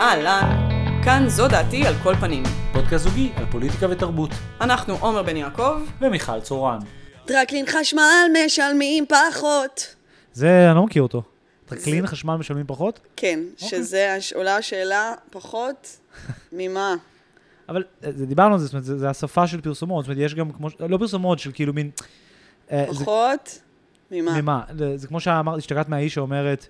אהלן, כאן זו דעתי על כל פנים. פודקאסט זוגי על פוליטיקה ותרבות. אנחנו עומר בן יעקב. ומיכל צורן. טרקלין חשמל משלמים פחות. זה, אני לא מכיר אותו. טרקלין חשמל משלמים פחות? כן, שזה הש- עולה השאלה פחות ממה. אבל אה, זה- דיברנו על זה, זאת אומרת, זה- השפה של פרסומות. זאת אומרת, יש גם כמו, לא פרסומות, של כאילו מין... אה, זה- פחות ממה. ממה? זה- זה כמו שאמרת, השתגעת מהאיש שאומרת,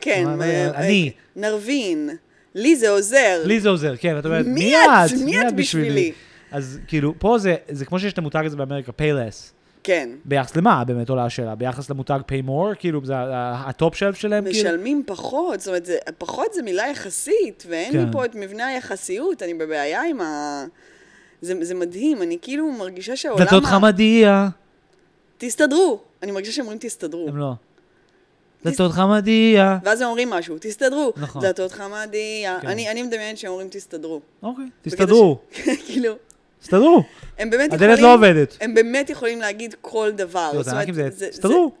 כן, מה- אה, מה- אני. אה, נרווין. לי זה עוזר. לי זה עוזר, כן, ואת אומרת, מי את? מי את בשבילי? אז כאילו, פה זה, זה כמו שיש את המותג הזה באמריקה, Payless. כן. ביחס למה באמת עולה השאלה? ביחס למותג pay more? כאילו, זה ה top shelf שלהם? כאילו? משלמים פחות, זאת אומרת, זה, פחות זה מילה יחסית, ואין לי כן. פה את מבנה היחסיות, אני בבעיה עם ה... זה, זה מדהים, אני כאילו מרגישה שהעולם... דלתות ה- חמדיה. תסתדרו. אני מרגישה שהם אומרים תסתדרו. הם לא. דלתות חמדיה. ואז הם אומרים משהו, תסתדרו. נכון. דלתות חמדיה. כן. אני, אני מדמיינת שהם אומרים תסתדרו. אוקיי, תסתדרו. ש- כאילו, תסתדרו. הם באמת הדלת יכולים... לא עובדת. הם באמת יכולים להגיד כל דבר. לא, זאת אומרת, זה... תסתדרו.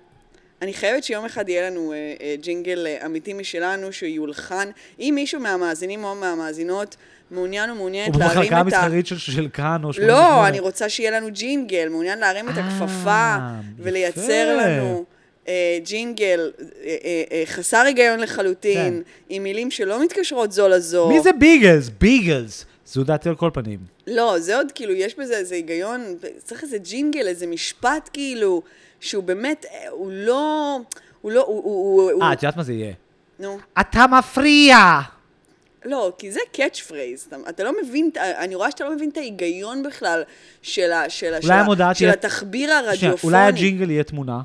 אני חייבת שיום אחד יהיה לנו אה, אה, ג'ינגל אה, אמיתי משלנו, שיולחן. אם מישהו מהמאזינים או מהמאזינות מעוניין או מעוניינת הוא להרים במחלקה את ה... המסחרית של- של כאן או... לא, 88. אני רוצה שיהיה לנו ג'ינגל, מעוניין להרים את אה, הכפפה ולייצר. לנו ג'ינגל אה, אה, אה, חסר היגיון לחלוטין, כן. עם מילים שלא מתקשרות זו לזו. מי זה ביגלס? ביגלס. זו דעתי על כל פנים. לא, זה עוד כאילו, יש בזה איזה היגיון, צריך איזה ג'ינגל, איזה משפט כאילו, שהוא באמת, אה, הוא לא... הוא לא, הוא... אה, את יודעת מה זה יהיה? נו. אתה מפריע! לא, כי זה catch phrase, אתה, אתה לא מבין, אני רואה שאתה לא מבין את ההיגיון בכלל של, ה, של, ה, של, ה, של התחביר שנייה, הרדיופוני. אולי הג'ינגל יהיה תמונה.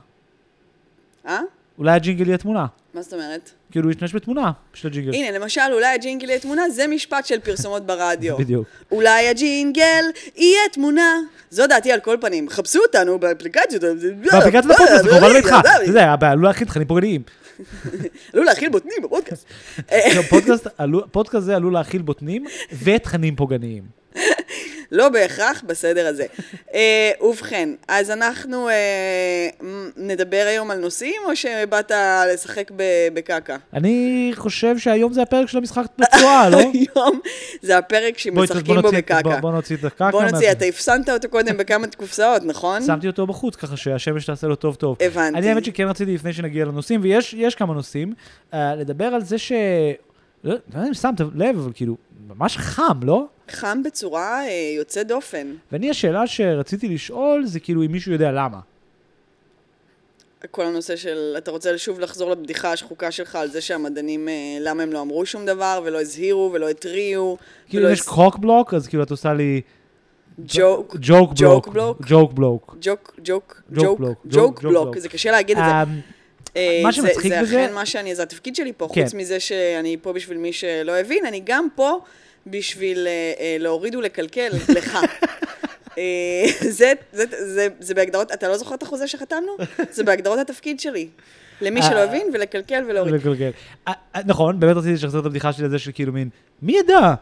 אה? אולי הג'ינגל יהיה תמונה. מה זאת אומרת? כאילו, הוא ישתמש בתמונה של הג'ינגל. הנה, למשל, אולי הג'ינגל יהיה תמונה, זה משפט של פרסומות ברדיו. בדיוק. אולי הג'ינגל יהיה תמונה. זו דעתי על כל פנים. חפשו אותנו באפליקציות. באפליקציית הפודקאסט, זה קורבן איתך. זה זה, עלול להכיל תכנים פוגעניים. עלול להכיל בוטנים בפודקאסט. פודקאסט זה עלול להכיל בוטנים ותכנים פוגעניים. לא בהכרח בסדר הזה. אה, ובכן, אז אנחנו אה, נדבר היום על נושאים, או שבאת לשחק בקקה? אני חושב שהיום זה הפרק של המשחק בצורה, לא? היום זה הפרק שמשחקים בו בקקה. בוא- נוציא את הקקה. בוא נוציא, אתה הפסנת אותו קודם בכמה קופסאות, נכון? שמתי אותו בחוץ, ככה שהשמש תעשה לו טוב טוב. הבנתי. אני האמת שכן רציתי לפני שנגיע לנושאים, ויש יש כמה נושאים, אה, לדבר על זה ש... לא לא יודע אם שמת לב, אבל כאילו, ממש חם, לא? חם בצורה אה, יוצאת דופן. ואני, השאלה שרציתי לשאול, זה כאילו אם מישהו יודע למה. כל הנושא של, אתה רוצה שוב לחזור לבדיחה השחוקה שלך על זה שהמדענים, אה, למה הם לא אמרו שום דבר, ולא הזהירו, ולא התריעו, כאילו, ולא יש קוק בלוק, אז כאילו את עושה לי... ג'וק, ג'וק בלוק. בלוק? ג'וק בלוק. ג'וק, ג'וק, ג'וק בלוק, ג'וק בלוק, בלוק. זה קשה להגיד את זה. אה, מה זה- שמצחיק זה בזה- אכן מה שאני, זה התפקיד שלי פה, כן. חוץ מזה שאני פה בשביל מי שלא הבין, אני גם פה בשביל אה, אה, להוריד ולקלקל לך. זה, זה, זה, זה בהגדרות, אתה לא זוכר את החוזה שחתמנו? זה בהגדרות התפקיד שלי. למי שלא. הבין, ולקלקל ולהוריד. אה, נכון, באמת רציתי לשחזר את הבדיחה שלי לזה של כאילו מין, מי ידע?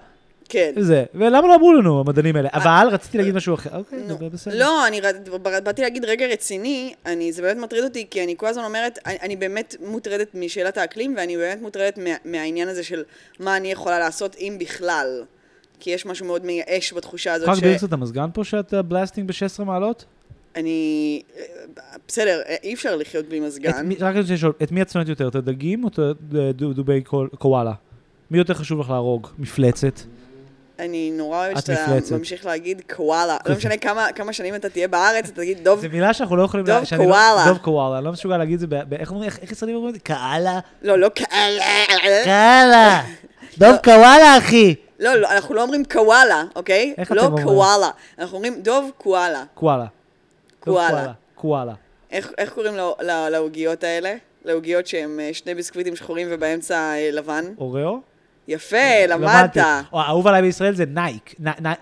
כן. זה, ולמה לא אמרו לנו, המדענים האלה? אבל רציתי להגיד משהו אחר. אוקיי. דבר בסדר. לא, אני באתי להגיד רגע רציני, זה באמת מטריד אותי, כי אני כל הזמן אומרת, אני, באמת מוטרדת משאלת האקלים, ואני באמת מוטרדת מה, מהעניין הזה של מה אני יכולה לעשות, אם בכלל. כי יש משהו מאוד מייאש בתחושה הזאת ש... קצת את המזגן פה שאת אה, blasting ב-16 מעלות? אני... אה, בסדר, אה, אי אפשר לחיות בלי מזגן. רק רוצה לשאול, את מי את שונאת יותר, את הדגים או את הדו- דובי קואלה? מי יותר חשוב לך להרוג? מפלצת? אני נורא אוהבת את שאתה. ממשיך להגיד קוואלה. לא משנה כמה, כמה שנים אתה תהיה בארץ, אתה תגיד דוב... זו מילה שאנחנו לא יכולים... דוב שאני לא-. דוב קואלה, אני לא מסוגל להגיד את זה, ב- איך אומרים, איך ישראלים אומרים את זה? קאלה? לא, לא כאלה. קאלה! דוב קואלה, אחי! לא, לא, אנחנו לא אומרים קוואלה, אוקיי? איך אתם לא אומרים? קוואלה. אנחנו אומרים דוב קוואלה. קואלה. דוב קואלה. קואלה. איך, איך קוראים לא- לא- לעוגיות האלה? לעוגיות שהן אה, שני ביסקוויטים שחורים ובאמצע אה, לבן? אוריאו? יפה, למדת. או, האהוב עליי בישראל זה נייק.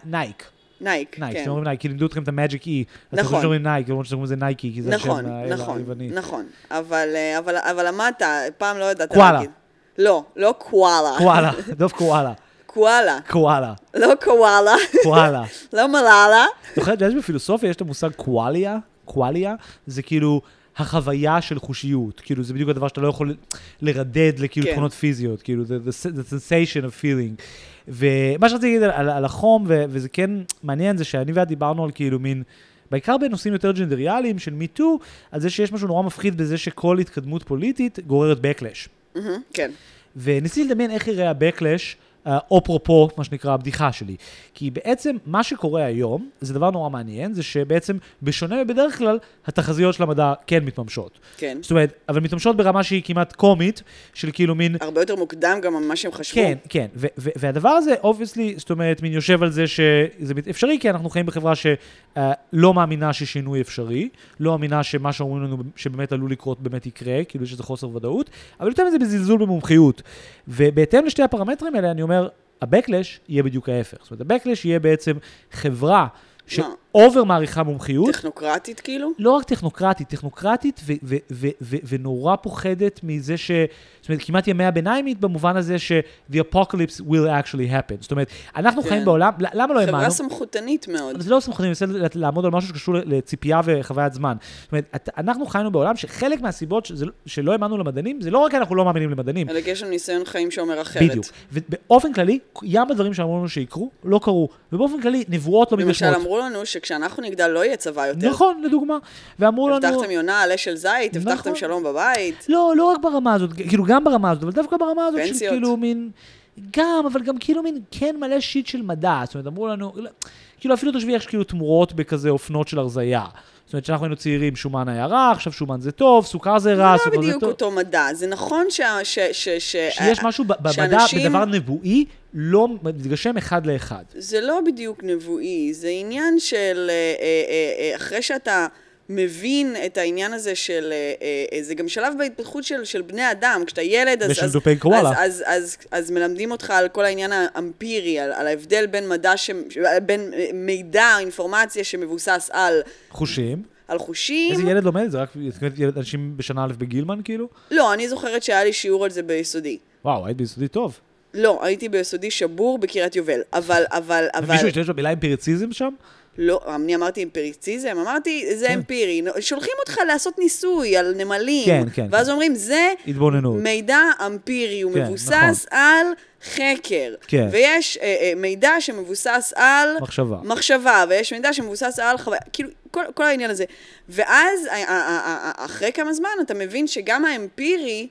נייק. נייק. כן. אתם אומרים נייק, כי לימדו אתכם את ה magic E. אז אתם נכון. חושבים שאומרים נייק, למרות שאתם אומרים זה נייקי, כי זה השם נכון, ה- נכון, היווני. נכון. אבל, אה, אבל, למדת, פעם לא ידעת. להגיד. לא, לא קואלה. קואלה, דוב קואלה. קואלה. קואלה. לא קואלה. קואלה. לא מלאלה. זוכרת, יש בפילוסופיה, יש את המושג קואליה, קואליה, זה כאילו החוויה של חושיות. כאילו, זה בדיוק הדבר שאתה לא יכול לרדד לכאילו כן. תכונות פיזיות, כאילו, the, the, the sensation of feeling. ומה שרציתי להגיד על, על, על החום, ו, וזה כן מעניין, זה שאני ואת דיברנו על כאילו מין... בעיקר בנושאים יותר ג'נדריאליים של מיטו, על זה שיש משהו נורא מפחיד בזה שכל התקדמות פוליטית גוררת backlash. מהמם, כן. וניסיתי לדמיין איך יראה ה-Backlash, אה, או פרופו, מה שנקרא, הבדיחה שלי. כי בעצם מה שקורה היום, זה דבר נורא מעניין, זה שבעצם, בשונה מבדרך כלל, התחזיות של המדע כן מתממשות. כן. זאת אומרת, אבל מתממשות ברמה שהיא כמעט קומית, של כאילו מין... הרבה יותר מוקדם גם ממה שהם חשבו. כן, כן, ו- ו- והדבר הזה, obviously, זאת אומרת, מין יושב על זה שזה אפשרי, כי אנחנו חיים בחברה שלא מאמינה ששינוי אפשרי, לא מאמינה שמה שאומרים לנו שבאמת עלול לקרות באמת יקרה, כאילו יש איזה חוסר ודאות, אבל יותר מזה בזלזול במומחיות. ובהתאם לשתי הפרמטרים האלה, אני אומר, ה-backlash יהיה בדיוק ההפך. זאת אומרת, ה-backlash יהיה בעצם חברה שאובר מעריכה מומחיות. טכנוקרטית כאילו? לא רק טכנוקרטית, טכנוקרטית ו- ו- ו- ו- ונורא פוחדת מזה ש... זאת אומרת, כמעט ימי הביניימית במובן הזה ש- the apocalypse will actually happen. זאת אומרת, אנחנו כן. חיים בעולם, למה לא האמנו? חברה סמכותנית מאוד. זה לא סמכות, אני מנסה לעמוד על משהו שקשור לציפייה וחוויית זמן. זאת אומרת, אנחנו חיינו בעולם שחלק מהסיבות שזה, שלא האמנו למדענים, זה לא רק אנחנו לא מאמינים למדענים. אלא כי יש לנו ניסיון חיים שאומר אחרת. בדיוק. ובאופן כללי, ים בדברים שאמרו לנו שיקרו, לא קרו. ובאופן כללי, נבואות לא למשל, מתגשמות. אמרו לנו שכשאנחנו נגדל לא יהיה צבא יותר. נכון, לדוגמה. ואמרו לנו... הבטחתם יונה, עלה של זית, הבטחתם נכון. שלום בבית. לא, לא רק ברמה הזאת, כאילו גם ברמה הזאת, אבל דווקא ברמה הזאת של פנסיות. כאילו מין... גם, אבל גם כאילו מין כן מלא שיט של מדע. זאת אומרת, אמרו לנו, כאילו אפילו תושבי יש כאילו תמורות בכזה אופנות של הרזייה. זאת אומרת, כשאנחנו היינו צעירים, שומן היה רע, עכשיו שומן זה טוב, סוכר זה רע, זה סוכר לא זה בדיוק טוב. אותו מדע. זה נכון שה- ש... ש... ש... שיש משהו במדע, בדבר נבואי, לא מתגשם אחד לאחד. זה לא בדיוק נבואי, זה עניין של אה, אה, אה, אחרי שאתה מבין את העניין הזה של, אה, אה, זה גם שלב בהתפתחות של, של בני אדם, כשאתה ילד אז, אז, קואלה. אז, אז, אז, אז מלמדים אותך על כל העניין האמפירי, על, על ההבדל בין מדע, ש, בין אה, מידע, אינפורמציה שמבוסס על, חושים. על חושים. איזה ילד לומד את זה? רק ילד- אנשים בשנה א' בגילמן, כאילו? לא, אני זוכרת שהיה לי שיעור על זה ביסודי. וואו, היית ביסודי טוב. לא, הייתי ביסודי שבור בקריית יובל, אבל, אבל, אבל... מישהו השתמש במילה אמפיריציזם שם? לא, אני אמרתי אמפיריציזם, אמרתי, זה כן. אמפירי. שולחים אותך לעשות ניסוי על נמלים. כן, כן, ואז כן. אומרים, זה התבוננות. מידע אמפירי, הוא כן, מבוסס על חקר. כן. ויש אה, אה, מידע שמבוסס על... מחשבה. מחשבה, ויש מידע שמבוסס על חוויה, כאילו, כל, כל העניין הזה. ואז, אה, אה, אה, אחרי כמה זמן, אתה מבין שגם האמפירי...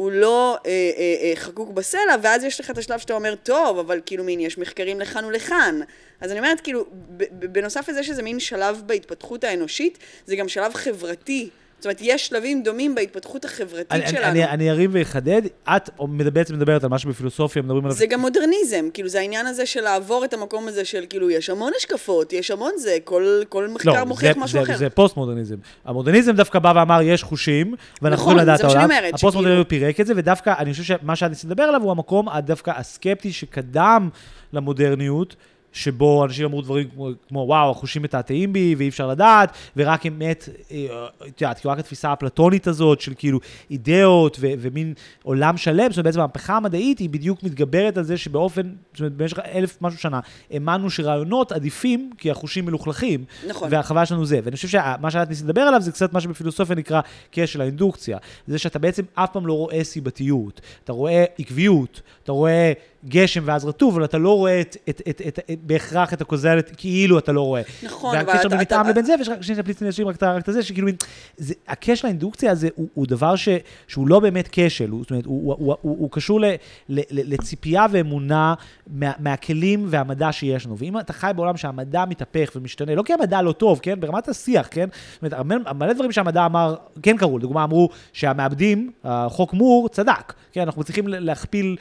הוא לא אה, אה, אה, חקוק בסלע, ואז יש לך את השלב שאתה אומר, טוב, אבל כאילו מין, יש מחקרים לכאן ולכאן. אז אני אומרת, כאילו, בנוסף לזה שזה מין שלב בהתפתחות האנושית, זה גם שלב חברתי. זאת אומרת, יש שלבים דומים בהתפתחות החברתית אני- שלנו. אני- אני ארים ואחדד, את בעצם מדברת על משהו בפילוסופיה, מדברים עליו... זה גם מודרניזם, כאילו זה העניין הזה של לעבור את המקום הזה של כאילו, יש המון השקפות, יש המון זה, כל, כל מחקר לא, מוכיח זה- משהו זה- אחר. זה פוסט-מודרניזם. המודרניזם דווקא בא ואמר, יש חושים, ואנחנו נכון, יכולים לדעת זה את מה שאני העולם. אומרת, הפוסט-מודרניזם פירק את זה, ודווקא, אני חושב שמה שאת ניסית לדבר עליו הוא המקום הדווקא הסקפטי שקדם למודרניות. שבו אנשים אמרו דברים כמו, כמו וואו, החושים מתעתעים בי ואי אפשר לדעת, ורק אמת, אה, את יודעת, כאילו רק התפיסה האפלטונית הזאת של כאילו אידאות ו- ומין עולם שלם, זאת אומרת בעצם המהפכה המדעית היא בדיוק מתגברת על זה שבאופן, זאת אומרת במשך אלף משהו שנה, האמנו שרעיונות עדיפים כי החושים מלוכלכים, נכון. והחוויה שלנו זה. ואני חושב שמה שאת ניסית לדבר עליו זה קצת מה שבפילוסופיה נקרא כשל האינדוקציה. זה שאתה בעצם אף פעם לא רואה סיבתיות, אתה רואה עקביות, אתה רואה גשם ואז רטוב, אבל אתה לא רואה את, את, את, את, את, בהכרח את הקוזלת, כאילו אתה לא רואה. נכון, אבל והקשר אתה- בין מטעם לבין זה, ויש רק שני תפליצים להשאיר רק את זה, שכאילו, זה, הכשל האינדוקציה הזה הוא, הוא דבר ש, שהוא לא באמת כשל, זאת אומרת, הוא, הוא, הוא, הוא, הוא קשור ל, ל, ל, לציפייה ואמונה מה, מהכלים והמדע שיש לנו. ואם אתה חי בעולם שהמדע מתהפך ומשתנה, לא כי המדע לא טוב, כן? ברמת השיח, כן? זאת אומרת, מלא דברים שהמדע אמר, כן קרו. לדוגמה, אמרו שהמעבדים, החוק מור, צדק. כן, אנחנו צריכים להכפיל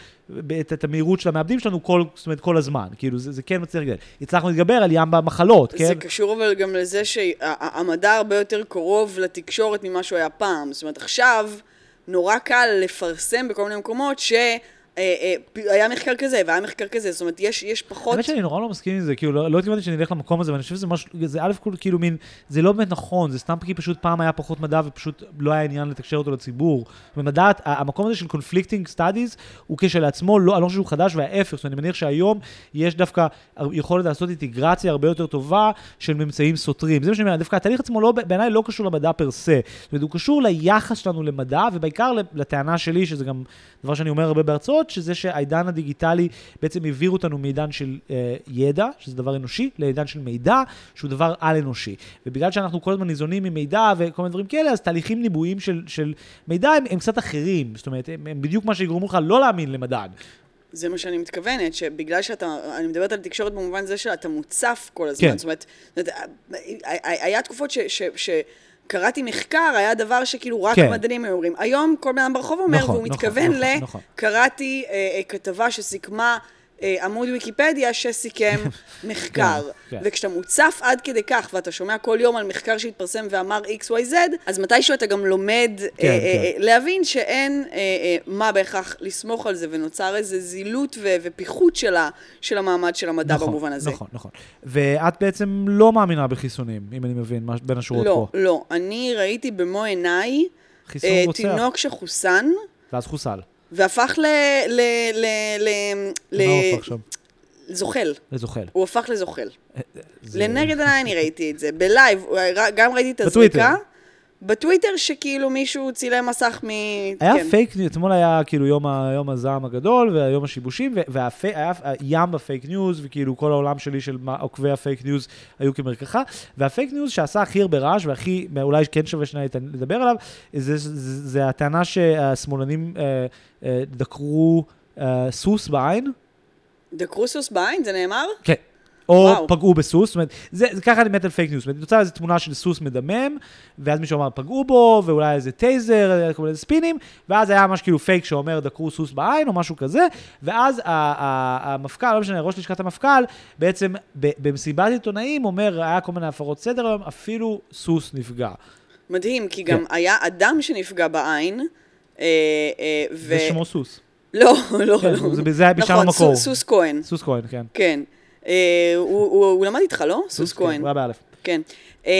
את, את המהירות של המעבדים שלנו כל, זאת אומרת, כל הזמן. כאילו, זה, זה כן מצליח לגדל. הצלחנו להתגבר על ים במחלות, כן? זה קשור אבל גם לזה שהמדע הרבה יותר קרוב לתקשורת ממה שהוא היה פעם. זאת אומרת, עכשיו נורא קל לפרסם בכל מיני מקומות ש... אה, אה, היה מחקר כזה, והיה מחקר כזה, זאת אומרת, יש, יש פחות... האמת שאני נורא לא מסכים עם זה, כאילו, לא, לא התכוונתי אלך למקום הזה, ואני חושב שזה משהו, זה א' כל כאילו מין, זה לא באמת נכון, זה סתם כי פשוט פעם היה פחות מדע ופשוט לא היה עניין לתקשר אותו לציבור. ומדע, המקום הזה של conflicting studies הוא כשלעצמו, לא, אני לא חושב שהוא חדש, וההפך, זאת אומרת, אני מניח שהיום יש דווקא יכולת לעשות אינטגרציה הרבה יותר טובה של ממצאים סותרים. זה מה שאני אומר, דווקא התהליך עצמו לא, בעיניי לא קשור למדע פר סה. זאת אומרת, הוא קשור ליחס שלנו למדע, ובעיקר לטענה שלי, שזה גם דבר שאני אומר הרבה בהרצאות, שזה שהעידן הדיגיטלי בעצם העביר אותנו מעידן של אה, ידע, שזה דבר אנושי, לעידן של מידע, שהוא דבר על-אנושי. ובגלל שאנחנו כל הזמן ניזונים ממידע וכל מיני דברים כאלה, אז תהליכים ניבויים של, של מידע הם, הם קצת אחרים. זאת אומרת, הם, הם בדיוק מה שיגרמו לך לא להאמין למדען. זה מה שאני מתכוונת, שבגלל שאתה, אני מדברת על תקשורת במובן זה שאתה מוצף כל הזמן. כן. זאת אומרת, זאת אומרת, היה תקופות ש... ש, ש קראתי מחקר, היה דבר שכאילו רק כן. מדענים היו אומרים. היום כל בן אדם ברחוב אומר, נכון, והוא נכון, מתכוון נכון, ל... נכון. קראתי אה, אה, כתבה שסיכמה עמוד ויקיפדיה שסיכם מחקר. כן, כן. וכשאתה מוצף עד כדי כך, ואתה שומע כל יום על מחקר שהתפרסם ואמר XYZ, אז מתישהו אתה גם לומד כן, אה, אה, כן. אה, להבין שאין אה, אה, מה בהכרח לסמוך על זה, ונוצר איזה זילות ופיחות של, ה- של המעמד של המדע נכון, במובן הזה. נכון, נכון. ואת בעצם לא מאמינה בחיסונים, אם אני מבין, מה- בין השורות לא, פה. לא. אני ראיתי במו עיניי אה, תינוק שחוסן, ואז חוסל. והפך ל... ל... ל... ל... ל... מה הוא הפך שם? זוחל. לזוחל. הוא הפך לזוחל. זה- לנגד עיניי אני ראיתי את זה. ב live, גם ראיתי את. הזריקה. בטוויטר שכאילו מישהו צילם מסך מ... היה כן. פייק ניוז, אתמול היה כאילו יום, ה- יום הזעם הגדול ויום השיבושים, והיה ים בפייק ניוז, וכאילו כל העולם שלי של עוקבי הפייק ניוז היו כמרקחה, והפייק ניוז שעשה הכי הרבה רעש, והכי, אולי כן שווה שנייה לדבר עליו, זה, זה, זה הטענה שהשמאלנים אה, אה, דקרו אה, סוס בעין, דקרו סוס בעין, זה נאמר? כן. או וואו. פגעו בסוס, זאת אומרת, זה, זה ככה אני מת על פייק ניוז, זאת אומרת, נוצרה איזו תמונה של סוס מדמם, ואז מישהו אמר פגעו בו, ואולי איזה טייזר, כל מיני ספינים, ואז היה ממש כאילו פייק שאומר דקרו סוס בעין, או משהו כזה, ואז המפכ"ל, לא משנה, ראש לשכת המפכ"ל, בעצם במסיבת עיתונאים אומר, היה כל מיני הפרות סדר היום, אפילו סוס נפגע. מדהים, כי כן. גם היה אדם שנפגע בעין, אה, אה, ו... ושמו סוס. לא, לא, כן, לא. זה- זה היה בשם נכון, המקור. סוס- סוס כהן, סוס כהן, כן. כן. אה, הוא- למד איתך, לא? סוס כן, כהן. הוא היה באלף. כן. אה,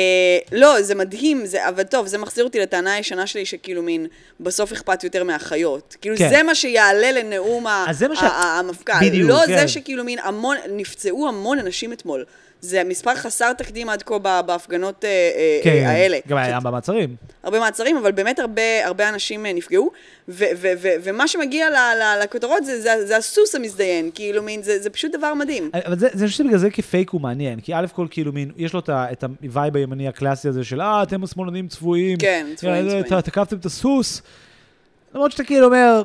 לא, זה מדהים, זה, אבל טוב, זה מחזיר אותי לטענה הישנה שלי, שכאילו מין, בסוף אכפת יותר מהחיות. כאילו, כן. זה מה שיעלה לנאום ה- ש- ה- ה- המפכ"ל. בדיוק, לא כן. זה שכאילו מין המון, נפצעו המון אנשים אתמול. זה מספר חסר תקדים עד כה בהפגנות אה, אה, כן, אה, האלה. גם היה במעצרים. הרבה מעצרים, אבל באמת הרבה, הרבה אנשים נפגעו, ו- ו- ו- ומה שמגיע ל- ל- לכותרות זה, זה, זה הסוס המזדיין, כאילו מין, זה, זה פשוט דבר מדהים. אבל זה, זה, חושב שבגלל זה כפייק הוא מעניין, כי א' כל כאילו מין, יש לו את ה vibe הימני הקלאסי הזה של אה, אתם השמאלנים צבועים. כן, צבועים, צבועים. תקפתם את הסוס. למרות שאתה כאילו אומר,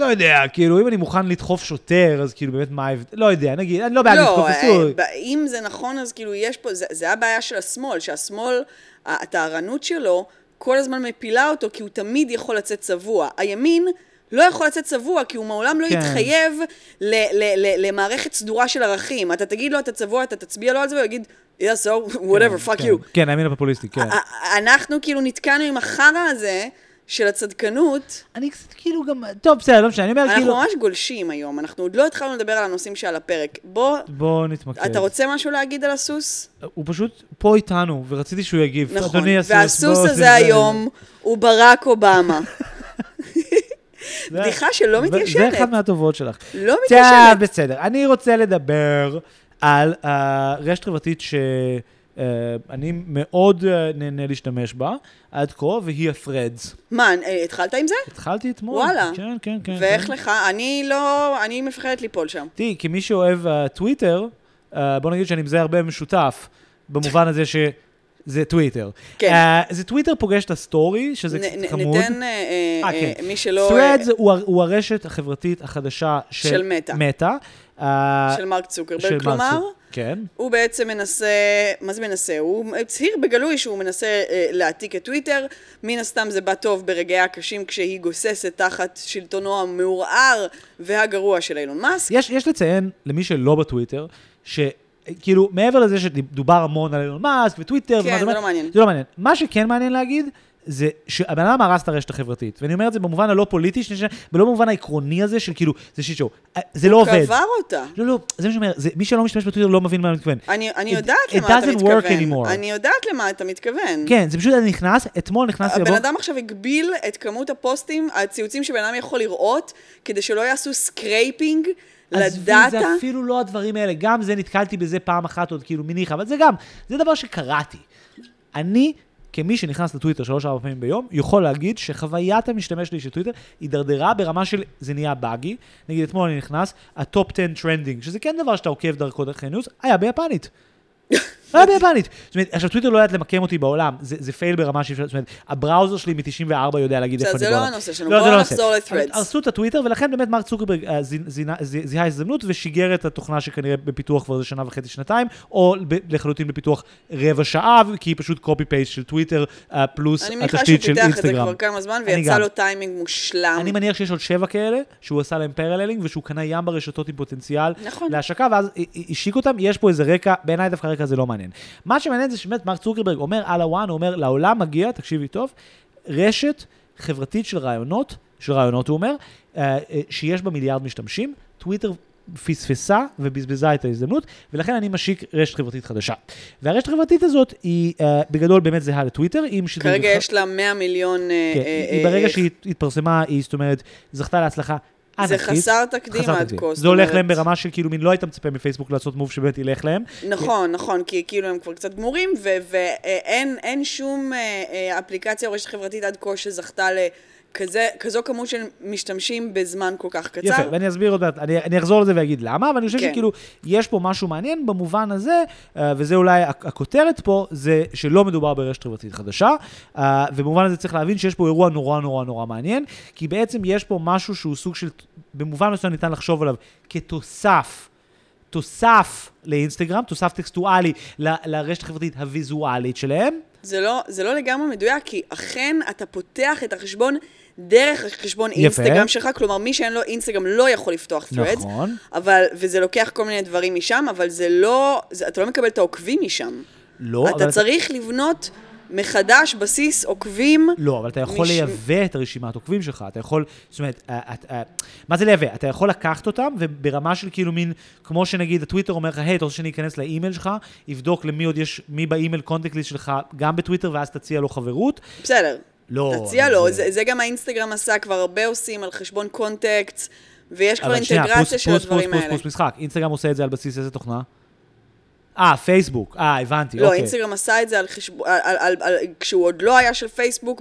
לא יודע, כאילו, אם אני מוכן לדחוף שוטר, אז כאילו באמת מה ההבדל, לא יודע, נגיד, אני לא בעד לדחוף את אה. ב- אם זה נכון, אז כאילו יש פה, זה, זה הבעיה של השמאל, שהשמאל, הטהרנות שלו, כל הזמן מפילה אותו, כי הוא תמיד יכול לצאת צבוע. הימין לא יכול לצאת צבוע, כי הוא מעולם לא כן. יתחייב ל- ל- ל- למערכת סדורה של ערכים. אתה תגיד לו, אתה צבוע, אתה תצביע לו על זה, והוא יגיד, yeah, so, whatever, fuck כן, you. כן, הימין הפופוליסטי, כן. אנחנו כאילו נתקענו עם החרא הזה של הצדקנות. אני קצת כאילו גם, טוב, בסדר, לא משנה, אני אומר אנחנו כאילו, ממש גולשים היום, אנחנו עוד לא התחלנו לדבר על הנושאים שעל הפרק. בוא, בוא נתמקד. אתה רוצה משהו להגיד על הסוס? הוא פשוט פה איתנו, ורציתי שהוא יגיב. נכון, אדוני הסוס, והסוס בוא, הזה זה- היום הוא ברק אובמה. בדיחה שלא זה- זה. אחת מהטובות שלך. לא טוב, מתיישנת. בסדר. אני רוצה לדבר על הרשת חברתית שאני מאוד אה, נהנה להשתמש בה עד כה, והיא ה-Threads. מה, אה, התחלת עם זה? התחלתי אתמול. וואלה. כן, כן, כן. ואיך כן. לך? אני לא, אני מפחדת ליפול שם. תראי, כמי שאוהב טוויטר, אה, בוא נגיד שאני מזהה הרבה משותף, במובן הזה ש... זה טוויטר. כן. אה, זה טוויטר פוגש את ה story, שזה נ- קצת נ- חמוד. ניתן, אה, אה, כן. מי שלא... Threads הוא, ה- הוא הרשת החברתית החדשה של, של מטא. מטא. אה, של מרק צוקרברג, כלומר, כן. הוא בעצם מנסה, מה זה מנסה? הוא הצהיר בגלוי שהוא מנסה אה, להעתיק את טוויטר. מן הסתם זה בא טוב ברגעיה הקשים כשהיא גוססת תחת שלטונו המעורער והגרוע של אילון מאסק. יש, יש לציין, למי שלא בטוויטר, שכאילו, מעבר לזה שדובר המון על אילון מאסק וטוויטר, כן, זה לא מעניין. זה לא מעניין. מה שכן מעניין להגיד, זה שהבן אדם הרס את הרשת החברתית, ואני אומר את זה במובן הלא פוליטי, ולא במובן העקרוני הזה של כאילו, זה shit show. אה, זה לא עובד. קבר אותה. לא, לא, זה מה שאני אומר, מי שלא משתמש בטוויטר לא מבין מה אני מתכוון. אני, יודעת it למה אתה doesn't work מתכוון. anymore. אני יודעת למה אתה מתכוון. כן, זה פשוט, נכנס, אתמול נכנסתי הבן אדם עכשיו הגביל את כמות הפוסטים, הציוצים שבן אדם יכול לראות, כדי שלא יעשו scraping עזבי, ל data. זה אפילו לא הדברים האלה, גם זה נתקלתי בזה פעם אחת עוד כאילו מניחה, אבל זה גם, זה דבר שקראתי. אני, כמי שנכנס לטוויטר שלוש-ארבע פעמים ביום, יכול להגיד שחוויית המשתמש שלי של טוויטר הידרדרה ברמה של זה נהיה buggy. נגיד, אתמול אני נכנס, ה top 10 trending, שזה כן דבר שאתה עוקב דרכו דרך news, היה ביפנית. היה ביפנית. זאת אומרת, עכשיו טוויטר לא יודעת למקם אותי בעולם, זה, זה fail ברמה שאי אפשר, זאת אומרת, ה browser שלי מ-94 יודע להגיד זה- איפה אני זה לא בעולם. הנושא שלנו, לא, בואו זה לא נחזור הנושא. ל-Threads. הרסו את הטוויטר, ולכן באמת מרק צוקרברג אה, זיהה הזדמנות ושיגר את התוכנה שכנראה בפיתוח כבר איזה שנה וחצי, שנתיים, או לחלוטין בפיתוח רבע שעה, כי היא פשוט copy paste של טוויטר, אה, פלוס אני מניחה שהוא התשתית של פיתח את זה אינסטגרם. כבר כמה זמן, ויצא. לו טיימינג מושלם. אני מניח שיש עוד שבע כאלה, שהוא עשה להם פרללינג, ושהוא קנה ים ברשתות עם פוטנציאל נכון. להשקה, ואז ה- ה- השיק אותם, יש פה איזה רקע, בעיניי דווקא הרקע הזה לא מעניין. מה שמעניין זה שבאמת מרק צוקרברג אומר על הוואן, הוא אומר, לעולם מגיע, תקשיבי טוב, רשת חברתית של רעיונות, של רעיונות הוא אומר, אה, אה, שיש בה מיליארד משתמשים, טוויטר פספסה ובזבזה את ההזדמנות, ולכן אני משיק רשת חברתית חדשה. והרשת החברתית הזאת היא אה, בגדול באמת זהה לטוויטר. כרגע יש לה 100 מיליון... כן, היא ברגע שהיא התפרסמה, היא זאת אומרת, זכתה להצלחה זה ענקית. חסר תקדים חסר עד תקדים. כה. זה הולך אומרת- להם ברמה של כאילו, מין לא היית מצפה מפייסבוק לעשות מוב שבאמת ילך להם. נכון, נכון, כי כאילו הם כבר קצת גמורים, ואין אין שום אה, אה, אפליקציה או רשת חברתית עד כה שזכתה לכזו כמות של משתמשים בזמן כל כך קצר. יפה, ואני אסביר עוד מעט, אני, אני אחזור לזה ואגיד למה, אבל אני חושב כן. שכאילו, יש פה משהו מעניין במובן הזה, אה, וזה אולי הכ- הכותרת פה, זה שלא מדובר ברשת חברתית חדשה, אה, ובמובן הזה צריך להבין שיש פה אירוע נורא נורא נורא מעניין, כי בעצם יש פה משהו שהוא סוג של, במובן מסוים ניתן לחשוב עליו כתוסף. תוסף לאינסטגרם, תוסף טקסטואלי ל- לרשת החברתית הוויזואלית שלהם. זה לא, זה לא לגמרי מדויק, כי אכן אתה פותח את החשבון דרך החשבון יפה. אינסטגרם שלך, כלומר מי שאין לו אינסטגרם לא יכול לפתוח threads, נכון. אבל, וזה לוקח כל מיני דברים משם, אבל זה לא, זה, אתה לא מקבל את העוקבים משם. לא, אבל אתה צריך לבנות מחדש בסיס עוקבים. לא, אבל אתה יכול מש- לייבא את הרשימת עוקבים שלך, אתה יכול, זאת אומרת, אה, את- אה, מה זה לייבא? אתה יכול לקחת אותם, וברמה של כאילו מין, כמו שנגיד הטוויטר אומר לך, היי, אתה רוצה שאני אכנס לאימייל שלך, יבדוק למי עוד יש, מי באימייל contact list שלך, גם בטוויטר, ואז תציע לו חברות. בסדר, לא, תציע אבל לו, זה- זה, זה גם האינסטגרם עשה, כבר הרבה עושים על חשבון contact, ויש כבר אבל שנייה, אינטגרציה פלוס- של פלוס- הדברים פלוס- האלה. פלוס משחק, אינסטגרם עושה את זה על בסיס איזה תוכנה? אה, פייסבוק, אה, הבנתי, לא, אוקיי. אינסטגרם עשה את זה על חשבון, על, על, על, על, כשהוא עוד לא היה של פייסבוק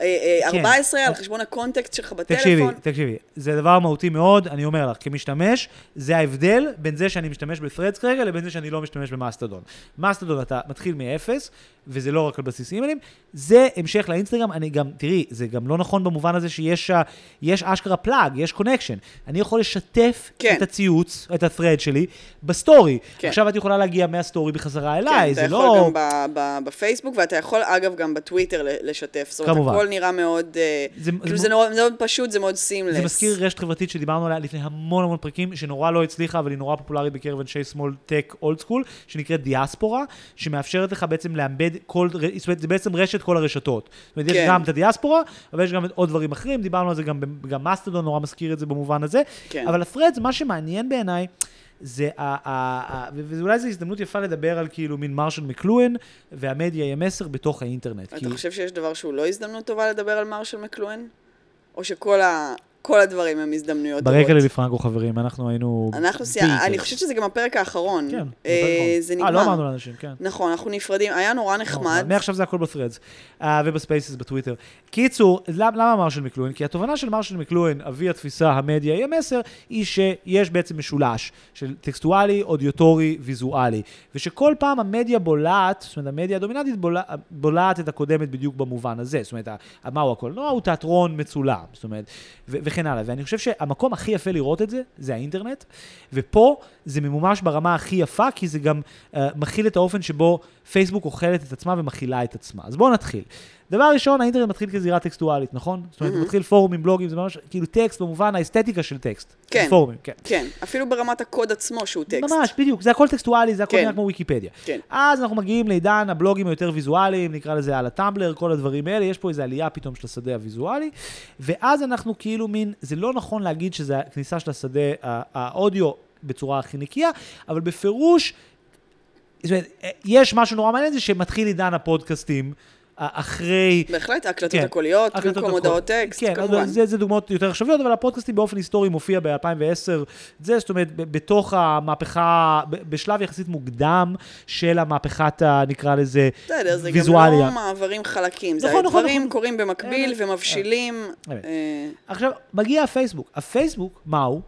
ב-2014, על חשבון ה contact שלך כן. תקשיבי, בטלפון. תקשיבי, זה דבר מהותי מאוד, אני אומר לך, כמשתמש, זה ההבדל בין זה שאני משתמש ב Threads כרגע לבין זה שאני לא משתמש במאסטרדון. מאסטרדון אתה מתחיל מאפס, וזה לא רק על בסיס אימיילים, זה המשך לאינסטגרם, אני גם, תראי, זה גם לא נכון במובן הזה שיש יש אשכרה plug, יש connection. אני יכול לשתף כן. את הציוץ, את ה-thread שלי, בסטורי. כן. עכשיו את יכולה להגיע מהסטורי בחזרה כן, אליי, אתה זה יכול לא... גם ב- ב- בפייסבוק, ואתה יכול, אגב, גם בטוויטר לשתף. כמובן. נראה מאוד, אה, זה- כאילו זה זה נורא- זה מאוד פשוט, זה מאוד seamless. זה מזכיר רשת חברתית שדיברנו עליה לפני המון המון פרקים, שנורא לא הצליחה, אבל היא נורא פופולרית בקרב אנשי שמאל tech old school, שנקראת דיאספורה, שמאפשרת לך בעצם ל embed כל, זאת אומרת, זה בעצם רשת כל הרשתות. זאת אומרת, יש כן. גם את הדיאספורה, אבל יש גם עוד דברים אחרים, דיברנו על זה גם, גם מאסטרדון נורא מזכיר את זה במובן הזה. כן. אבל הפרדס, מה שמעניין בעיניי, זה, ה- ה- ה- ואולי זו הזדמנות יפה לדבר על כאילו מין מרשל מקלואן והמדיה עם מסר בתוך האינטרנט. כי- אתה חושב שיש דבר שהוא לא הזדמנות טובה לדבר על מרשל מקלואן? או שכל ה... כל הדברים הם הזדמנויות? ברקע לליפרנקו חברים, אנחנו היינו... אנחנו סיימנו. אני חושבת שזה גם הפרק האחרון. כן, אה, זה נגמר. אה, לא אמרנו לאנשים, כן. נכון, אנחנו נפרדים, היה נורא נחמד. מעכשיו זה הכל בפרדס uh, ובספייסס בטוויטר. קיצור, למ, למה מרשל מקלואין? כי התובנה של מרשל מקלואין, אבי התפיסה המדיה היא המסר, היא שיש בעצם משולש של טקסטואלי, אודיוטורי, ויזואלי. ושכל פעם המדיה בולעת, זאת אומרת, המדיה הדומיננטית בולע, בולעת את הקודמת בדיוק במובן הזה. זאת אומרת, מהו הקולנוע? הוא תיאטרון מצולם. זאת אומרת, וכן הלאה. ואני חושב שהמקום הכי יפה לראות את זה, זה האינטרנט. ופה זה ממומש ברמה הכי יפה, כי זה גם uh, מכיל את האופן שבו פייסבוק אוכלת את עצמה ומכילה את עצמה. אז בואו נתחיל. דבר ראשון, האינטרנט מתחיל כזירה טקסטואלית, נכון? זאת אומרת, הוא מתחיל פורומים, בלוגים, זה ממש כאילו טקסט במובן האסתטיקה של טקסט. כן. פורומים, כן. כן, אפילו ברמת הקוד עצמו שהוא טקסט. ממש, בדיוק, זה הכל טקסטואלי, זה הכל כן. נראה כמו ויקיפדיה. כן. אז אנחנו מגיעים לעידן הבלוגים היותר ויזואליים, נקרא לזה על הטמבלר, כל הדברים האלה, יש פה איזו עלייה פתאום של השדה הוויזואלי, ואז אנחנו כאילו מין, זה לא נכון להגיד שזה הכניסה של השדה האודיו בצורה הכי נקייה, אבל בפירוש, זאת אומרת, יש משהו נורא מעניין, זה שמתחיל עידן הפודקאסטים. אחרי בהחלט, ההקלטות כן. הקוליות, במקום. הודעות טקסט, כן, כמובן. זה, זה דוגמאות יותר עכשוויות, אבל הפודקאסטים באופן היסטורי מופיע ב-2010, זה זאת אומרת, בתוך המהפכה, בשלב יחסית מוקדם של המהפכת, נקרא לזה, בסדר, זה גם ויזואליה. לא מעברים חלקים. זה נכון, נכון, דברים נכון. קורים במקביל אמת. ומבשילים. אמת. אה, עכשיו, מגיע הפייסבוק. הפייסבוק, מהו?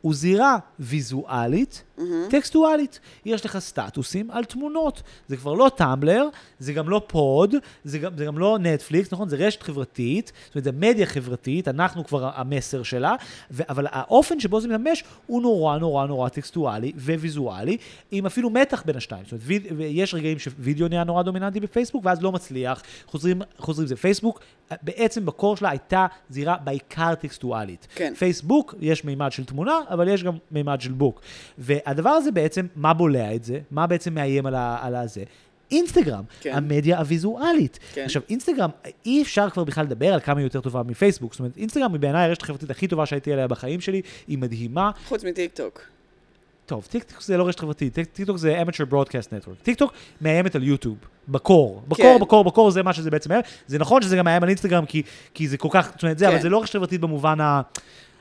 הוא זירה ויזואלית, טקסטואלית. יש לך סטטוסים על תמונות. זה כבר לא טמבלר, זה גם לא פוד, זה גם, זה גם לא נטפליקס, נכון? זה רשת חברתית, זאת אומרת, זה מדיה חברתית, אנחנו כבר המסר שלה, ו- אבל האופן שבו זה מתממש הוא נורא נורא נורא טקסטואלי וויזואלי, עם אפילו מתח בין השתיים. זאת אומרת, ויד... יש רגעים שווידאו נהיה נורא דומיננטי בפייסבוק, ואז לא מצליח, חוזרים, חוזרים זה. פייסבוק, בעצם ב core שלה הייתה זירה בעיקר טקסטואלית. כן. פייסבוק, יש מימד של תמונה, אבל יש גם מימד של book. והדבר הזה בעצם, מה בולע את זה? מה בעצם מאיים על, ה, על הזה? אינסטגרם, כן. המדיה הוויזואלית. כן. עכשיו, אינסטגרם, אי אפשר כבר בכלל לדבר על כמה היא יותר טובה מפייסבוק. זאת אומרת, אינסטגרם היא בעיניי הרשת החברתית הכי טובה שהייתי עליה בחיים שלי, היא מדהימה. חוץ מטיקטוק. טוב, טיקטוק זה לא רשת חברתית, טיק- טיקטוק זה amateur broadcast network. טיקטוק מאיימת על יוטיוב, בקור. בקור, כן. בקור, בקור, זה מה שזה בעצם מאיים. זה נכון שזה גם מאיים על אינסטגרם, כי, כי זה כל כך, זאת אומרת, זה, כן. אבל זה לא רשת חברתית במובן ה...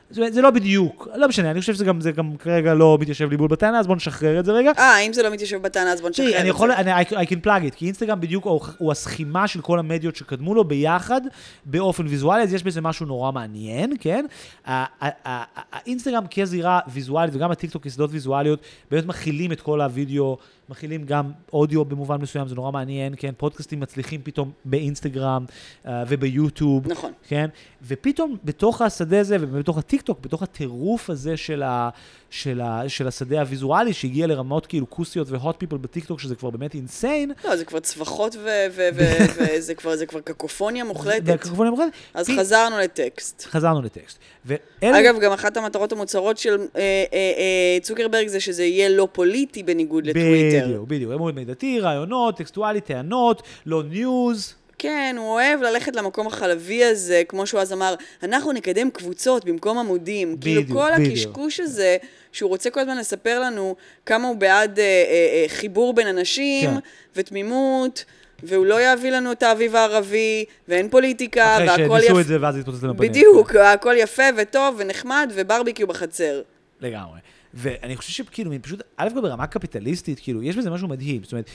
זאת אומרת, זה לא בדיוק, לא משנה, אני חושב שזה גם, זה גם כרגע לא מתיישב לי בול בטענה, אז בואו נשחרר את זה רגע. אה, אם זה לא מתיישב בטענה, אז בוא נשחרר את זה. אני יכול, אני, I, I can plug it, כי אינסטגרם בדיוק הוא, הוא הסכימה של כל המדיות שקדמו לו ביחד, באופן ויזואלי, אז יש בזה משהו נורא מעניין, כן? האינסטגרם כזירה ויזואלית, וגם הטיקטוק כסדות ויזואליות, באמת מכילים את כל הוידאו, מכילים גם אודיו במובן מסוים, זה נורא מעניין, כן? פודקאסטים מצליחים פתאום באינסטגרם uh, וביוטיוב. נכון. כן? ופתאום בתוך השדה הזה, ובתוך הטיקטוק, בתוך הטירוף הזה של, ה, של, ה, של השדה הוויזואלי, שהגיע לרמות כאילו כוסיות ו hot people בטיקטוק, שזה כבר באמת insane. לא, זה כבר צווחות וזה כבר, כבר קקופוניה מוחלטת. והקרבונים מוחלטת. אז פי- חזרנו לטקסט. חזרנו לטקסט. ואלה... אגב, גם אחת המטרות המוצהרות של אה, אה, אה, צוקרברג זה שזה יהיה לא פוליטי בניגוד לטוויטר. בדיוק, בדיוק. הם אומרים מידתי, רעיונות, טקסטואלי, טענות, לא news. כן, הוא אוהב ללכת למקום החלבי הזה, כמו שהוא אז אמר, אנחנו נקדם קבוצות במקום עמודים. כאילו בדיוק, כל בדיוק. הקשקוש הזה, שהוא רוצה כל הזמן לספר לנו כמה הוא בעד אה, אה, אה, חיבור בין אנשים, כן. ותמימות, והוא לא יביא לנו את האביב הערבי, ואין פוליטיקה, אחרי והכל שניסו יפ... את זה ואז התפוצץ להם בפנים. בדיוק, הכל יפה וטוב ונחמד, וברביקיו בחצר. לגמרי. ואני חושב שכאילו, פשוט, א' כל ברמה קפיטליסטית, כאילו, יש בזה משהו מדהים. זאת אומרת,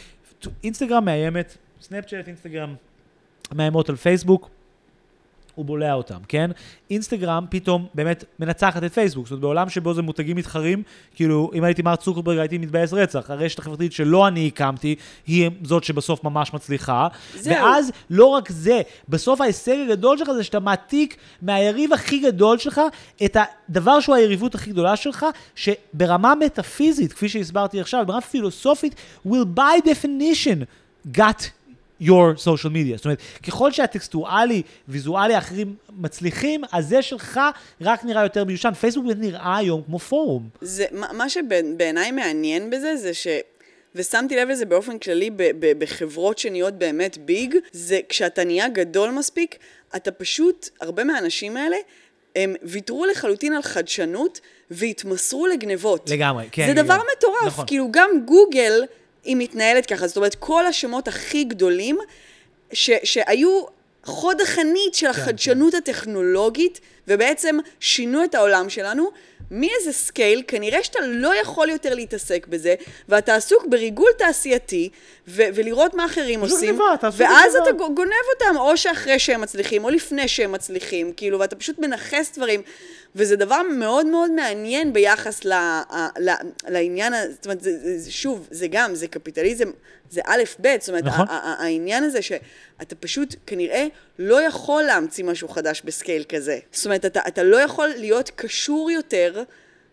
אינסטגרם מאיימת, סנאפצ'אט, אינסטגרם מאיימות על פייסבוק, הוא בולע אותם, כן? אינסטגרם פתאום באמת מנצחת את פייסבוק. זאת אומרת, בעולם שבו זה מותגים מתחרים, כאילו, אם הייתי מר צוקרברג הייתי מתבאס רצח. הרשת החברתית שלא אני הקמתי, היא זאת שבסוף ממש מצליחה. זהו. ואז, לא רק זה, בסוף ההישג הגדול שלך זה שאתה מעתיק מהיריב הכי גדול שלך את הדבר שהוא היריבות הכי גדולה שלך, שברמה מטאפיזית, כפי שהסברתי עכשיו, ברמה פילוסופית, will by definition got your social media. זאת אומרת, ככל שהטקסטואלי, ויזואלי האחרים מצליחים, אז זה שלך רק נראה יותר מיושן. פייסבוק באמת נראה היום כמו פורום. זה, מה מה שבעיניי מעניין בזה, זה ש... ושמתי לב לזה באופן כללי ב- ב- בחברות שנהיות באמת ביג, זה כשאתה נהיה גדול מספיק, אתה פשוט, הרבה מהאנשים האלה, הם ויתרו לחלוטין על חדשנות והתמסרו לגנבות. לגמרי, כן. זה דבר מטורף, נכון. כאילו גם גוגל היא מתנהלת ככה, זאת אומרת כל השמות הכי גדולים ש, שהיו חוד החנית של החדשנות הטכנולוגית ובעצם שינו את העולם שלנו, מאיזה scale, כנראה שאתה לא יכול יותר להתעסק בזה, ואתה עסוק בריגול תעשייתי, ו- ולראות מה אחרים עושים, גניבה, ואז בגניבה. אתה גונב אותם, או שאחרי שהם מצליחים, או לפני שהם מצליחים, כאילו, ואתה פשוט מנכס דברים, וזה דבר מאוד מאוד מעניין ביחס ל- ל- לעניין, זאת אומרת, זה, זה, שוב, זה גם, זה קפיטליזם, זה א', ב', זאת אומרת, נכון. העניין הזה שאתה פשוט כנראה לא יכול להמציא משהו חדש ב scale כזה. זאת אומרת, אתה, אתה לא יכול להיות קשור יותר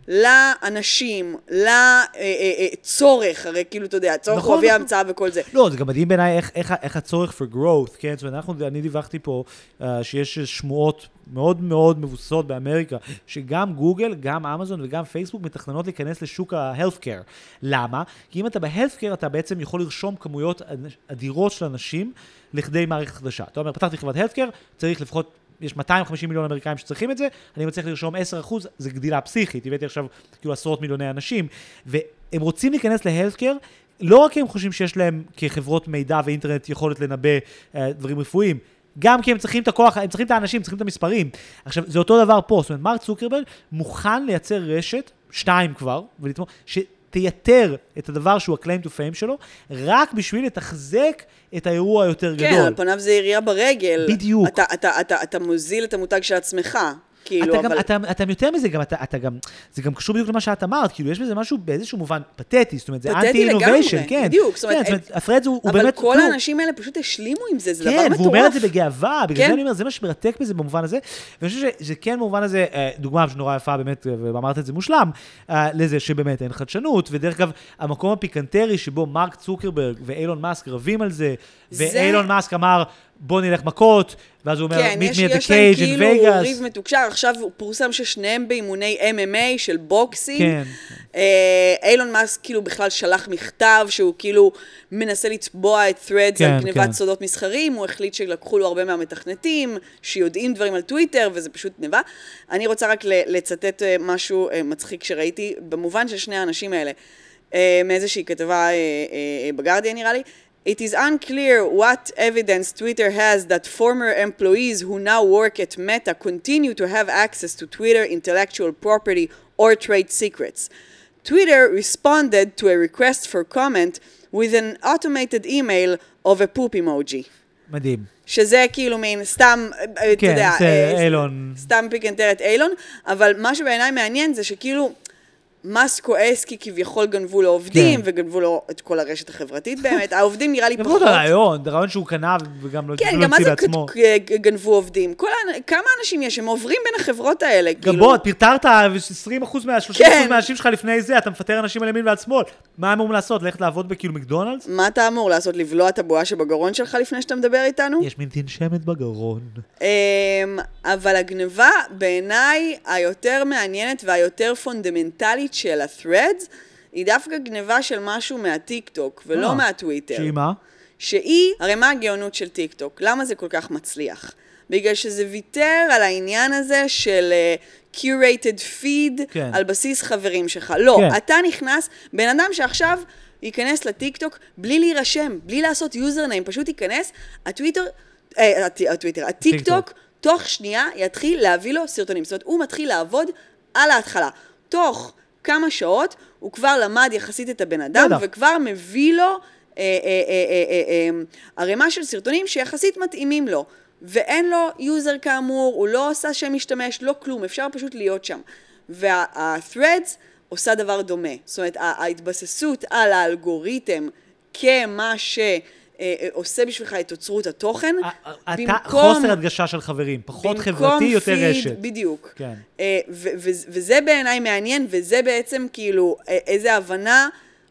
לאנשים, לצורך, הרי כאילו, אתה יודע, צורך נכון, הוא אבי נכון. ההמצאה וכל זה. לא, זה גם מדהים בעיניי איך, איך, איך הצורך for growth, כן? זאת אומרת, אנחנו, אני דיווחתי פה uh, שיש שמועות מאוד מאוד מבוססות באמריקה, שגם גוגל, גם אמזון וגם פייסבוק מתכננות להיכנס לשוק ה-healthcare. למה? כי אם אתה ב-healthcare, אתה בעצם יכול לרשום כמויות אדירות של אנשים לכדי מערכת חדשה. אתה אומר, פתחתי חברת healthcare, צריך לפחות... יש 250 מיליון אמריקאים שצריכים את זה, אני מצליח לרשום 10%, זה גדילה פסיכית, הבאתי עכשיו כאילו עשרות מיליוני אנשים, והם רוצים להיכנס ל-healthcare, לא רק כי הם חושבים שיש להם כחברות מידע ואינטרנט יכולת לנבא אה, דברים רפואיים, גם כי הם צריכים את הכוח, הם צריכים את האנשים, צריכים את המספרים. עכשיו, זה אותו דבר פה, זאת אומרת, מרק צוקרברג מוכן לייצר רשת, שתיים כבר, ולתמוך, שתייתר את הדבר שהוא ה-claim to fame שלו, רק בשביל לתחזק את האירוע היותר כן, גדול. על פניו זה ירייה ברגל. בדיוק. אתה, אתה, אתה, אתה מוזיל את המותג של עצמך. כאילו, אתה גם, אבל... אתה, אתה יותר מזה, גם, אתה, אתה גם, זה גם קשור בדיוק למה שאת אמרת, כאילו, יש בזה משהו באיזשהו מובן פתטי, זאת אומרת, זה אנטי-אינוביישן, כן. בדיוק, זאת אומרת, כן, זאת אומרת, הפרד הוא, הוא אבל באמת כל כלום. האנשים האלה פשוט השלימו עם זה, זה דבר כן, מטורף. והוא אומר את זה בגאווה, בגלל כן. זה אני אומר, זה מה שמרתק בזה במובן הזה. ואני חושב שזה כן במובן הזה, אה, דוגמה שנורא יפה באמת, אה, ואמרת את זה מושלם, אה, לזה שבאמת אין חדשנות, ודרך אגב, המקום הפיקנטי שבו מרק צוקרברג ואילון מאסק רבים על זה, זה- ואילון מאסק אמר, בוא נלך מכות, ואז הוא אומר, כן, meet יש, me at the יש להם cage in כאילו Vegas. ריב מתוקשר, עכשיו פורסם ששניהם באימוני MMA של בוקסינג. כן. אה, אילון מאסק כאילו בכלל שלח מכתב שהוא כאילו מנסה לתבוע את threads כן, על גנבת כן. סודות מסחריים, הוא החליט שלקחו לו הרבה מהמתכנתים, שיודעים דברים על טוויטר, וזה פשוט גניבה. אני רוצה רק לצטט אה, משהו אה, מצחיק שראיתי, במובן של שני האנשים האלה, אה, מאיזושהי כתבה בגרדיה נראה לי. It is unclear what evidence Twitter has that former employees who now work at Meta continue to have access to Twitter intellectual property or trade secrets. Twitter responded to a request for comment with an automated email of a poop emoji. מדהים. שזה כאילו מין סתם, אה, אתה כן, יודע, זה אה, אילון. סתם פיקנטרת אילון, אבל מה שבעיניי מעניין זה שכאילו, מאסק כועס כי כביכול גנבו לו עובדים, כן. וגנבו לו את כל הרשת החברתית באמת. העובדים נראה לי פחות... לא את הרעיון, זה רעיון שהוא קנה וגם לא כן, לא גם מה זה גנבו עובדים? כל כמה אנשים יש? הם עוברים בין החברות האלה, גם כאילו... בוא, פיטרת 20% מה... 30% כן. מהאנשים שלך לפני זה, אתה מפטר אנשים על ימין ועל שמאל. מה הם אמורים לעשות? ללכת לעבוד בכאילו מקדונלדס? מה אתה אמור לעשות? לבלוע את הבועה שבגרון שלך לפני שאתה מדבר איתנו? יש מין תנשמת בגרון. אמ, אבל הגניבה בעיניי היותר מעניינת והיותר פונדמנטלית של ה-threads היא דווקא גניבה של משהו מהטיק טוק ולא אה, מהטוויטר. שהיא מה? שהיא, הרי מה הגאונות של טיק טוק? למה זה כל כך מצליח? בגלל שזה ויתר על העניין הזה של uh, curated feed כן. על בסיס חברים שלך. לא, כן. אתה נכנס, בן אדם שעכשיו ייכנס לטיק טוק בלי להירשם, בלי לעשות username, פשוט ייכנס, הטוויטר, אה, הט- הטוויטר, הטיק טיק טוק. טוק, תוך שנייה יתחיל להביא לו סרטונים. זאת אומרת, הוא מתחיל לעבוד על ההתחלה. תוך כמה שעות הוא כבר למד יחסית את הבן אדם. וכבר מביא לו אה, אה, אה, ערימה של סרטונים שיחסית מתאימים לו. ואין לו user כאמור, הוא לא עושה שם משתמש, לא כלום, אפשר פשוט להיות שם. וה-threads עושה דבר דומה. זאת אומרת, ההתבססות על האלגוריתם כמה שעושה בשבילך את אוצרות התוכן, א- א- אתה חוסר הדגשה של חברים, פחות חברתי, יותר רשת. בדיוק. כן. אה, וזה בעיניי מעניין, וזה בעצם כאילו אה, איזו הבנה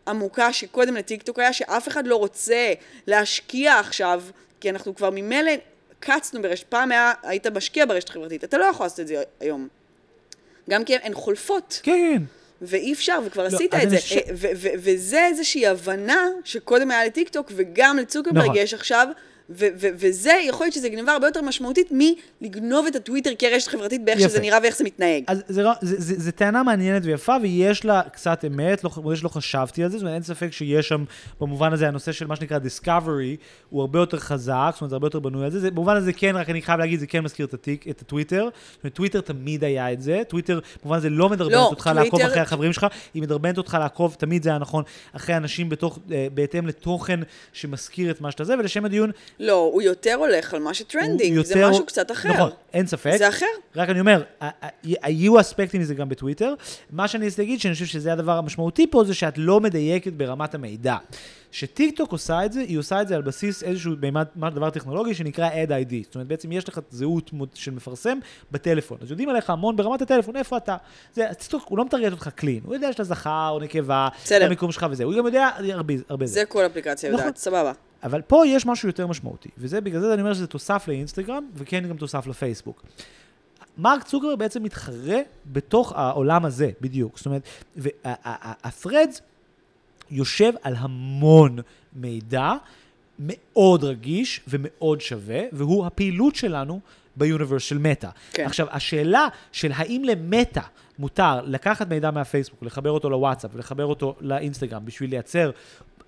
עמוקה שקודם לטיקטוק היה, שאף אחד לא רוצה להשקיע עכשיו, כי אנחנו כבר ממילא קצנו ברשת, פעם היה, היית משקיע ברשת חברתית, אתה לא יכול לעשות את זה היום. גם כי הן חולפות, כן, ואי אפשר, וכבר לא, עשית את זה. ו- וזה איזושהי הבנה שקודם היה לטיקטוק, וגם לצוקרברג נכון. יש עכשיו, וזה, יכול להיות שזה גניבה הרבה יותר משמעותית מלגנוב את הטוויטר כרשת חברתית באיך יפה. שזה נראה ואיך זה מתנהג. אז זה, לא- זה, זה, זה טענה מעניינת ויפה, ויש לה קצת אמת, לא, מודה שלא חשבתי על זה, זאת אומרת, אין ספק שיש שם, במובן הזה, הנושא של מה שנקרא Discovery, הוא הרבה יותר חזק, זאת אומרת, זה הרבה יותר בנוי על זה. זה במובן הזה כן, רק אני חייב להגיד, זה כן מזכיר את, הטיק, את הטוויטר. זאת אומרת, טוויטר תמיד היה את זה, טוויטר, במובן הזה, לא מדרבנת לא, אותך לעקוב טוויטר- אחרי החברים שלך, היא מדרבנת אותך לעקוב, תמיד זה היה נכון, אחרי אנשים בתוך, אה, בהתאם לתוכן שמזכיר את מה שאתה זה, ולשם הדיון, לא, הוא יותר הולך על מה ש trending, הוא זה יותר- משהו קצת אחר. נכון, אין ספק. זה אחר. רק אני אומר, היו אספקטים מזה גם בטוויטר. מה שאני רוצה להגיד, שאני חושב שזה הדבר המשמעותי פה, זה שאת לא מדייקת ברמת המידע. שטיקטוק עושה את זה, היא עושה את זה על בסיס איזשהו מימד, דבר טכנולוגי שנקרא Ad ID. זאת אומרת, בעצם יש לך זהות של מפרסם בטלפון. אז יודעים עליך המון ברמת הטלפון, איפה אתה. זה, טיקטוק, הוא לא מטרגט אותך clean. הוא יודע שאתה זכר או נקבה, בסדר. המיקום שלך וזה. הוא גם יודע הרבה, הרבה זה כל אפליקציה נכון. יודעת, סבבה. אבל פה יש משהו יותר משמעותי, וזה בגלל זה אני אומר שזה תוסף לאינסטגרם, וכן גם תוסף לפייסבוק. מרק צוקרברג בעצם מתחרה בתוך העולם הזה, בדיוק. זאת אומרת, וה-threads יושב על המון מידע מאוד רגיש ומאוד שווה, והוא הפעילות שלנו ביוניברס של מטא. כן. עכשיו, השאלה של האם למטא מותר לקחת מידע מהפייסבוק, לחבר אותו לוואטסאפ ולחבר אותו לאינסטגרם בשביל לייצר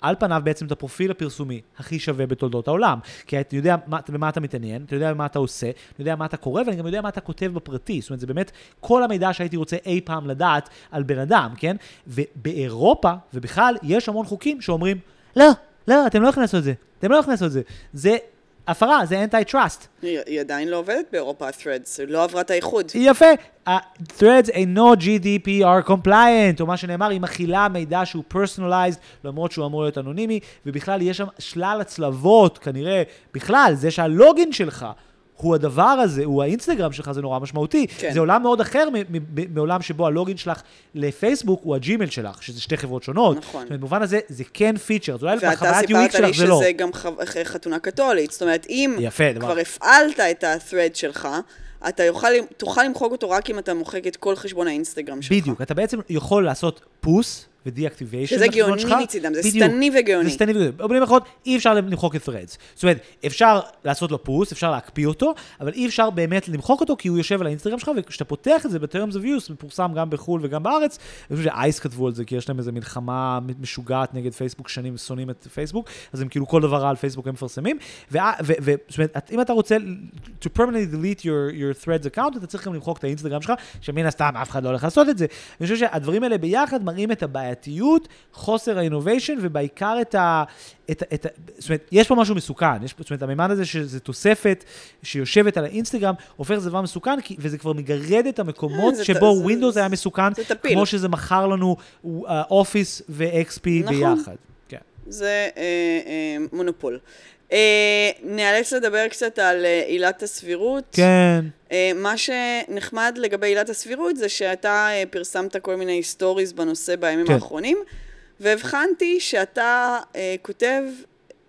על פניו בעצם את הפרופיל הפרסומי הכי שווה בתולדות העולם. כי אתה יודע מה, במה אתה מתעניין, אתה יודע מה אתה עושה, אתה יודע מה אתה קורא, ואני גם יודע מה אתה כותב בפרטי. זאת אומרת, זה באמת כל המידע שהייתי רוצה אי פעם לדעת על בן אדם, כן? ובאירופה, ובכלל, יש המון חוקים שאומרים, לא, לא, אתם לא יכולים לעשות את זה. אתם לא יכולים לעשות את זה. זה הפרה, זה antitrust. היא היא עדיין לא עובדת באירופה, ה-threads, היא לא עברה את האיחוד. יפה. ה-threads אינו GDPR compliant, או מה שנאמר, היא מכילה מידע שהוא personalized, למרות שהוא אמור להיות אנונימי, ובכלל יש שם שלל הצלבות, כנראה, בכלל, זה שה login שלך הוא הדבר הזה, הוא האינסטגרם שלך, זה נורא משמעותי. כן. זה עולם מאוד אחר מ- מ- מ- מעולם שבו ה login שלך לפייסבוק הוא הג'ימייל שלך, שזה שתי חברות שונות. נכון. זאת אומרת, במובן הזה, זה כן פיצ'ר, אולי ואתה בחוויית סיפרת UX שלך לי זה לא. שזה גם ח- חתונה קתולית. זאת אומרת, אם יפה, דבר. כבר הפעלת את ה-thread שלך, אתה יוכל, תוכל למחוק אותו רק אם אתה מוחק את כל חשבון האינסטגרם שלך. בדיוק, אתה בעצם יכול לעשות פוס ודיאקטיביישן. שזה גאוני מצידם, זה שטני וגאוני. זה שטני וגאוני. במילים אחרות, אי אפשר למחוק את threads. זאת אומרת, אפשר לעשות לו פוס, אפשר להקפיא אותו, אבל אי אפשר באמת למחוק אותו, כי הוא יושב על האינסטגרם שלך, וכשאתה פותח את זה ב-terms of use, מפורסם גם בחו"ל וגם בארץ, אני חושב שאייס כתבו על זה, כי יש להם איזו מלחמה משוגעת נגד פייסבוק, שנים שונאים את פייסבוק, אז הם כאילו כל דבר רע על פייסבוק הם מפרסמים, זאת אומרת, אם אתה רוצה to permanently delete your, your threads account, אתה צריך גם למחוק את האינסטגרם שלך, שמן הסתם אף אחד לא הולך לעשות את זה. אני חושב שהדברים האלה ביחד מראים את הבעייתיות, חוסר ה innovation, ובעיקר את ה... את, את, זאת אומרת, יש פה משהו מסוכן, יש, זאת אומרת, הממד הזה שזה תוספת שיושבת על האינסטגרם, הופך לזה דבר מסוכן, כי, וזה כבר מגרד את המקומות אה, זה שבו זה- ווינדוס זה- היה מסוכן, זה. כמו שזה מכר לנו אופיס ו-XP נכון. ביחד. כן. זה אה, אה, מונופול. אה, נאלץ לדבר קצת על אה, עילת הסבירות. כן. אה, מה שנחמד לגבי עילת הסבירות זה שאתה אה, פרסמת כל מיני stories בנושא בימים כן. האחרונים, והבחנתי שאתה אה, כותב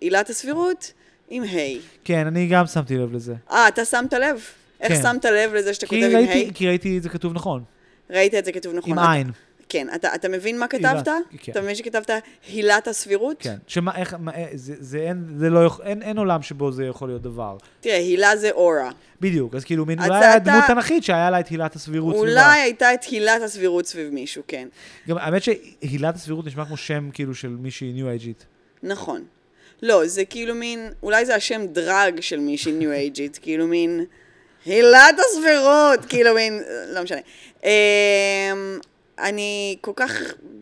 עילת הסבירות עם היי. כן, אני גם שמתי לב לזה. אה, אתה שמת לב? איך כן. שמת לב לזה שאתה כותב עם ראיתי, היי? כי ראיתי את זה כתוב נכון, ראית את זה כתוב נכון. עם אתה- עין. כן, אתה, אתה מבין מה כתבת? כן. אתה מבין שכתבת הילת הסבירות? כן. שמה, איך, מה, אה, זה, זה אין, זה לא אין, אין עולם שבו זה יכול להיות דבר. תראה, הילה זה אורה. בדיוק, אז כאילו, מין אולי היה אתה- דמות תנכית שהיה לה את הילת הסבירות סביבה. אולי הייתה את הילת הסבירות סביב מישהו, כן. גם האמת שהילת הסבירות נשמע כמו שם כאילו של מישהי ניו אייג'ית. נכון. לא, זה כאילו מין, אולי זה השם דרג של מישהי ניו אייג'ית, כאילו מין, הילת הסבירות, כאילו מין, לא משנה. אני כל כך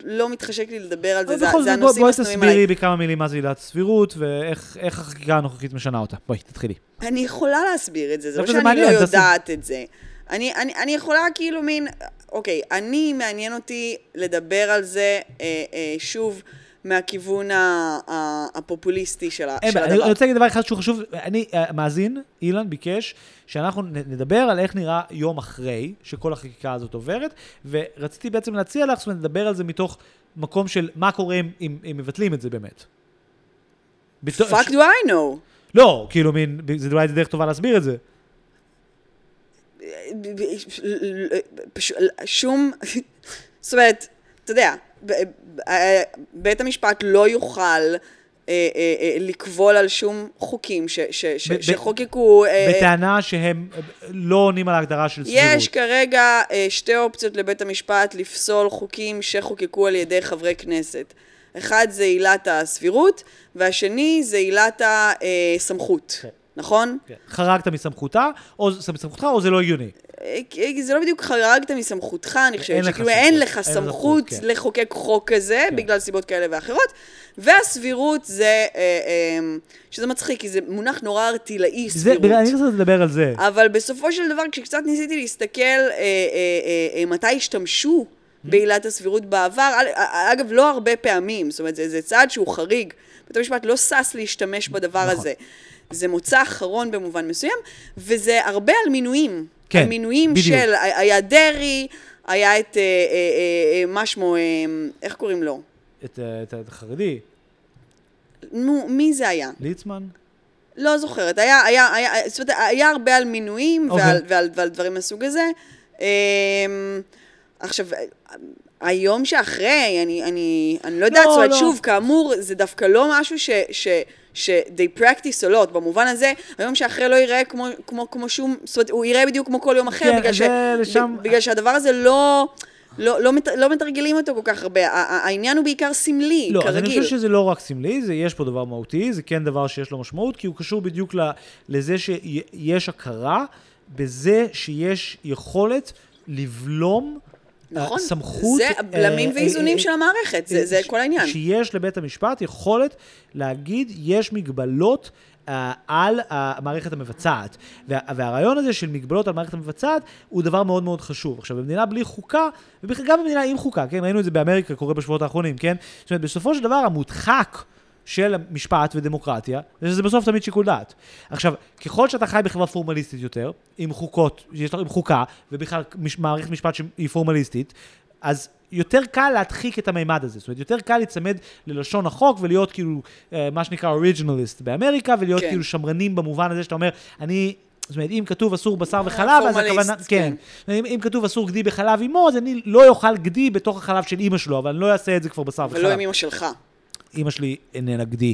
לא מתחשק לי לדבר על זה, זה, בכל זה זאת, בוא- הנושאים בואי תסבירי עליי. בכמה מילים מה זה עילת הסבירות ואיך איך החקיקה הנוכחית משנה אותה. בואי, תתחילי. אני יכולה להסביר את זה, זה לא זה שאני לא מעניין. יודעת את זה. אני, אני, אני יכולה כאילו מין, אוקיי, אני, מעניין אותי לדבר על זה אה, אה, שוב מהכיוון הפופוליסטי של, ה- אין של בעיה, אני הדבר. רוצה להגיד דבר אחד שהוא חשוב. אני, אה, מאזין, אילן ביקש שאנחנו נדבר על איך נראה יום אחרי שכל החקיקה הזאת עוברת, ורציתי בעצם להציע לך, זאת אומרת, לדבר על זה מתוך מקום של מה קורה אם, אם, אם מבטלים את זה באמת. fuck do I know? לא, כאילו, מין, זה אולי דרך טובה להסביר את זה. שום, זאת אומרת, אתה יודע, ב- בית המשפט לא יוכל אה, אה, אה, לקבול על שום חוקים ש- ש- ש- ב- ב- שחוקקו. אה, אה, בטענה שהם אה, לא עונים על ההגדרה של סבירות. יש כרגע אה, שתי אופציות לבית המשפט לפסול חוקים שחוקקו על ידי חברי כנסת. אחד זה עילת הסבירות, והשני זה עילת הסמכות, כן. נכון? כן. חרגת מסמכותה, או מסמכותך, או זה לא הגיוני. אה, זה לא בדיוק חרגת מסמכותך, אני חושבת שכאילו אין לך אין סמכות סמכות, כן. לחוקק חוק כזה, כן. בגלל סיבות כאלה ואחרות, והסבירות זה, אה, אה, שזה מצחיק, כי זה מונח נורא ארטילאי, זה, סבירות. בגלל- אני רוצה לדבר על זה. אבל בסופו של דבר, כשקצת ניסיתי להסתכל אה, מתי השתמשו בעילת הסבירות בעבר, אגב, לא הרבה פעמים, זאת אומרת, זה, זה צעד שהוא חריג. בית המשפט לא שש להשתמש בדבר נכון. הזה. זה מוצא אחרון במובן מסוים, וזה הרבה על מינויים. כן, על מינויים בדיוק. של, היה דרעי, היה את, אה, אה, אה, אה, מה שמו, אה, איך קוראים לו? את, אה, את, את החרדי, נו, מי זה היה? ליצמן. לא זוכרת, היה, היה, היה, זאת אומרת, היה הרבה על מינויים אוקיי. ועל, ועל, ועל דברים מהסוג הזה. אמ, עכשיו, היום שאחרי, אני, אני, אני לא יודעת, לא, זאת אומרת, לא. שוב, כאמור, זה דווקא לא משהו ש... ש ש- they practice a lot, במובן הזה, היום שאחרי לא ייראה כמו, כמו, כמו שום, זאת אומרת, הוא ייראה בדיוק כמו כל יום אחר, כן, בגלל, זה לשם- בגלל שהדבר הזה לא, לא, לא, מת, לא מתרגלים אותו כל כך הרבה, העניין הוא בעיקר סמלי, לא, אז אני כרגיל. חושב שזה לא רק סמלי, זה, יש פה דבר מהותי, זה כן דבר שיש לו משמעות, כי הוא קשור בדיוק לזה שיש הכרה בזה שיש יכולת לבלום נכון, סמכות... זה הבלמים אה, ואיזונים אה, של המערכת, זה, זה ש- כל העניין. שיש לבית המשפט יכולת להגיד, יש מגבלות אה, על המערכת המבצעת. וה, והרעיון הזה של מגבלות על המערכת המבצעת הוא דבר מאוד מאוד חשוב. עכשיו, במדינה בלי חוקה, ובכלל גם במדינה עם חוקה, כן, ראינו את זה באמריקה, קורה בשבועות האחרונים, כן? זאת אומרת, בסופו של דבר המודחק של משפט ודמוקרטיה, זה שזה בסוף תמיד שיקול דעת. עכשיו, ככל שאתה חי בחברה פורמליסטית יותר, עם חוקות, יש לך עם חוקה, ובכלל מש, מערכת משפט שהיא פורמליסטית, אז יותר קל להדחיק את המימד הזה. זאת אומרת, יותר קל להיצמד ללשון החוק ולהיות כאילו, אה, מה שנקרא אוריג'ינליסט באמריקה, ולהיות כן. כאילו שמרנים במובן הזה שאתה אומר, אני... זאת אומרת, אם כתוב אסור בשר וחלב, אז הכוונה, כן. כן. אם, אם כתוב אסור גדי בחלב אמו, אז אני לא אוכל גדי בתוך החלב של אימא שלו, אבל אני לא אעשה את זה כבר בשר וחלב. ולא עם אמא שלך, אימא שלי איננה גדי.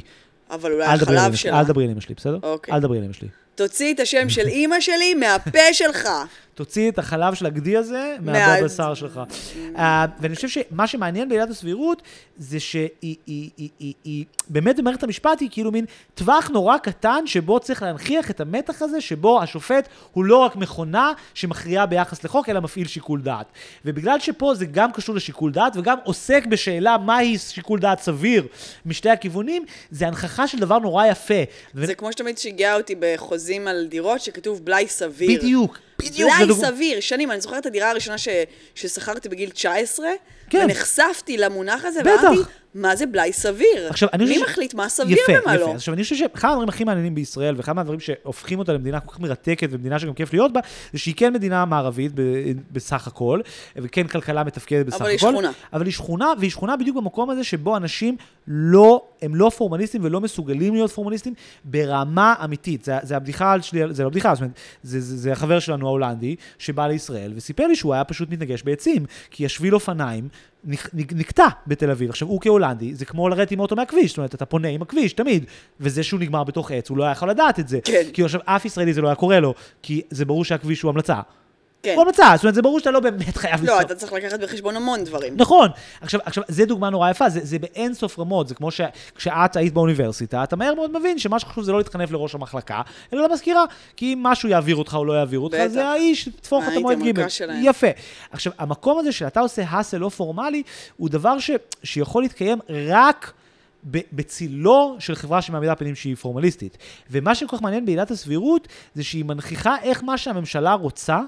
אבל אולי החלב שלה. אל תדברי על אמא שלי, בסדר? אוקיי. אל תדברי על אמא שלי. תוציא את השם של אימא שלי מהפה שלך. תוציא את החלב של הגדי הזה מה- מהבשר שלך. Uh, ואני חושב שמה שמעניין בעילת הסבירות, זה שהיא היא, היא, היא, היא, היא, באמת במערכת המשפט היא כאילו מין טווח נורא קטן, שבו צריך להנכיח את המתח הזה, שבו השופט הוא לא רק מכונה שמכריעה ביחס לחוק, אלא מפעיל שיקול דעת. ובגלל שפה זה גם קשור לשיקול דעת, וגם עוסק בשאלה מהי שיקול דעת סביר משתי הכיוונים, זה הנכחה של דבר נורא יפה. זה כמו שתמיד שיגע אותי בחוזים על דירות, שכתוב בלאי סביר. בדיוק, בדיוק. זה בלאי דוג- סביר, שנים, אני זוכרת את הדירה הראשונה ש... ששכרתי בגיל 19, כן. ונחשפתי למונח הזה. ואמרתי, מה זה בלאי סביר? עכשיו, אני מי חושב ש- מחליט מה סביר יפה, ומה יפה. לא? עכשיו, אני חושב שאחד הדברים הכי מעניינים בישראל, ואחד מהדברים שהופכים אותה למדינה כל כך מרתקת, ומדינה שגם כיף להיות בה, זה שהיא כן מדינה מערבית ב- בסך הכל, וכן כלכלה מתפקדת בסך הכל. אבל היא שכונה. אבל היא שכונה, והיא שכונה בדיוק במקום הזה שבו אנשים לא, הם לא פורמליסטים ולא מסוגלים להיות פורמליסטים ברמה אמיתית. זה, זה הבדיחה שלי, זה לא בדיחה, זאת אומרת, זה, זה, זה החבר שלנו ההולנדי, שבא לישראל, וסיפר לי שהוא היה פשוט מתנגש בעצים, כי השביל אופניים נק- נק- נקטע בתל אביב. עכשיו, הוא כהולנדי, זה כמו לרדת עם אוטו מהכביש, זאת אומרת, אתה פונה עם הכביש, תמיד. וזה שהוא נגמר בתוך עץ, הוא לא היה יכול לדעת את זה. כן. כי עכשיו, אף ישראלי זה לא היה קורה לו, כי זה ברור שהכביש הוא המלצה. כן. הוא המלצה, זאת אומרת, זה ברור שאתה לא באמת חייב לנסוע. לא, אתה צריך לקחת בחשבון המון דברים. נכון. עכשיו, עכשיו, זה דוגמה נורא יפה, זה, זה באין סוף רמות, זה כמו שכשאת היית באוניברסיטה, אתה מהר מאוד מבין שמה שחשוב זה לא להתחנף לראש המחלקה, אלא למזכירה, כי אם משהו יעביר אותך או לא יעביר אותך, בטח. זה האיש, תתפור לך את המועד ג'. יפה. עכשיו, המקום הזה שאתה עושה האסל לא פורמלי, הוא דבר ש, שיכול להתקיים רק... בצילו של חברה שמעמידה פנים שהיא פורמליסטית. ומה שכל כך מעניין בעילת הסבירות, זה שהיא מנכיחה איך מה שהממשלה רוצה,